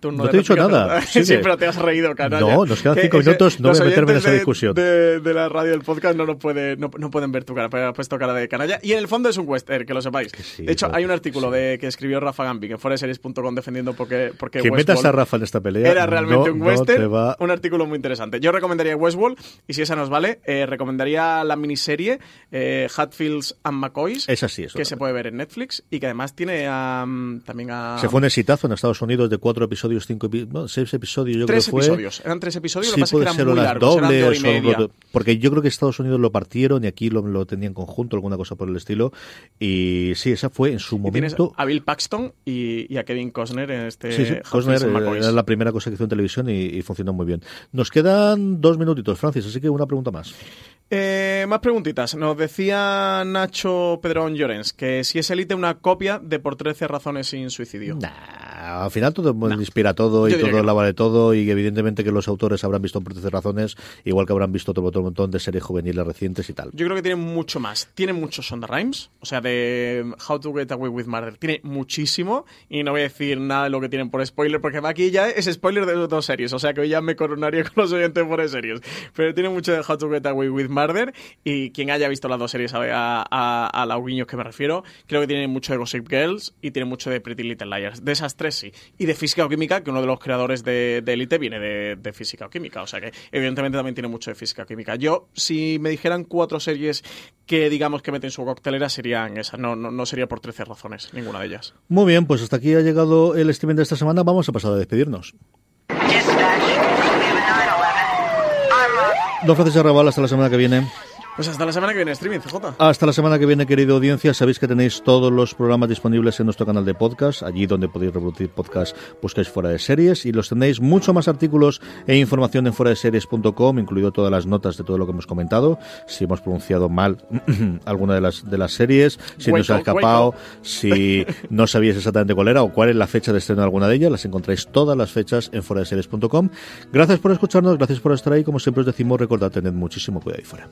Turno No de te he dicho nada, pero te has reído, canalla. No, nos quedan Que cinco minutos, no voy a meterme en esa discusión. De, de la radio del podcast no, nos puede, no, no pueden ver tu cara, pero has puesto cara de canalla. Y en el fondo es un western, que lo sepáis. sí, de hecho, hay un artículo de, que escribió Rafa Gambi en foreseries.com defendiendo porque, porque que metas Westworld a Rafa en esta pelea. era realmente no- un no western. va- Un artículo muy interesante. Yo recomendaría Westworld, y si esa nos vale, eh, recomendaría la miniserie eh, Hatfields and McCoys, Esa sí, eso que se puede ver en Netflix y que además tiene mm, también a... Se fue un exitazo en Estados Unidos de cuatro episodios, cinco no, seis episodios, yo Tres creo que fue. episodios. Eran tres episodios, Sí, lo que pasa es puede que ser eran o muy las largos, eran de hora y dobles, o- porque yo creo que Estados Unidos lo partieron y aquí lo, lo tenían conjunto, alguna cosa por el estilo. Y sí, esa fue en su Y tienes momento. a Bill Paxton y, y a Kevin Costner en este Sí, Costner eh, era la primera cosa que hizo en televisión y, y funcionó muy bien. Nos quedan dos minutitos, Francis, así que una pregunta más. Eh, más preguntitas. Nos decía Nacho Pedrón Llorens que si es Elite una copia de Por 13 razones sin suicidio. Nah, al final todo inspira todo y todo que la no. vale todo y evidentemente que los autores habrán visto por 13 razones, igual que habrán visto otro, otro montón de series juveniles recientes y tal. Yo creo que tiene mucho más. Tiene muchos Sonda Rhymes, o sea, de How to Get Away with Murder. Tiene muchísimo y no voy a decir nada de lo que tienen por spoiler, porque aquí ya es spoiler de dos series, o sea que hoy ya me coronaría con los oyentes por series. Pero tiene mucho de How to Get Away with Murder y quien haya visto las dos series sabe a, a, a la guiños que me refiero. Creo que tiene mucho de Gossip Girls y tiene mucho de Pretty Little Liars. De esas tres sí. Y de Física o Química, que uno de los creadores de, de Elite viene de, de Física o Química, o sea que evidentemente también tiene mucho de Física o Química. Yo, si me dijeran cuatro series que digamos que meten su coctelera, serían esas. No, no, no sería por 13 razones, ninguna de ellas. Muy bien, pues hasta aquí ha llegado el streaming de esta semana. Vamos a pasar a despedirnos. Don Francis Arrabal, hasta la semana que viene. Pues hasta la semana que viene, streaming, CJ. Hasta la semana que viene, querida audiencia. Sabéis que tenéis todos los programas disponibles en nuestro canal de podcast, allí donde podéis reproducir podcast, buscáis fuera de series y los tenéis mucho más artículos e información en fuera de series.com, incluido todas las notas de todo lo que hemos comentado. Si hemos pronunciado mal alguna de las de las series, si nos ha escapado, si no sabíais exactamente cuál era o cuál es la fecha de estreno de alguna de ellas, las encontráis todas las fechas en fuera de series.com. Gracias por escucharnos, gracias por estar ahí. Como siempre os decimos, recordad, tened muchísimo cuidado ahí fuera.